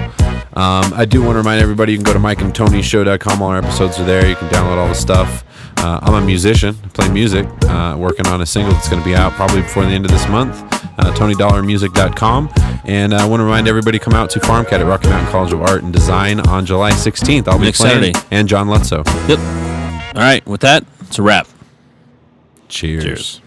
Um, I do want to remind everybody you can go to mikeandtonyshow.com. All our episodes are there. You can download all the stuff. Uh, I'm a musician, I play music, uh, working on a single that's going to be out probably before the end of this month. Uh, TonyDollarMusic.com. And I want to remind everybody come out to FarmCat at Rocky Mountain College of Art and Design on July 16th. I'll be Next playing. Saturday. And John Lutzo. Yep. All right. With that, it's a wrap. Cheers. Cheers.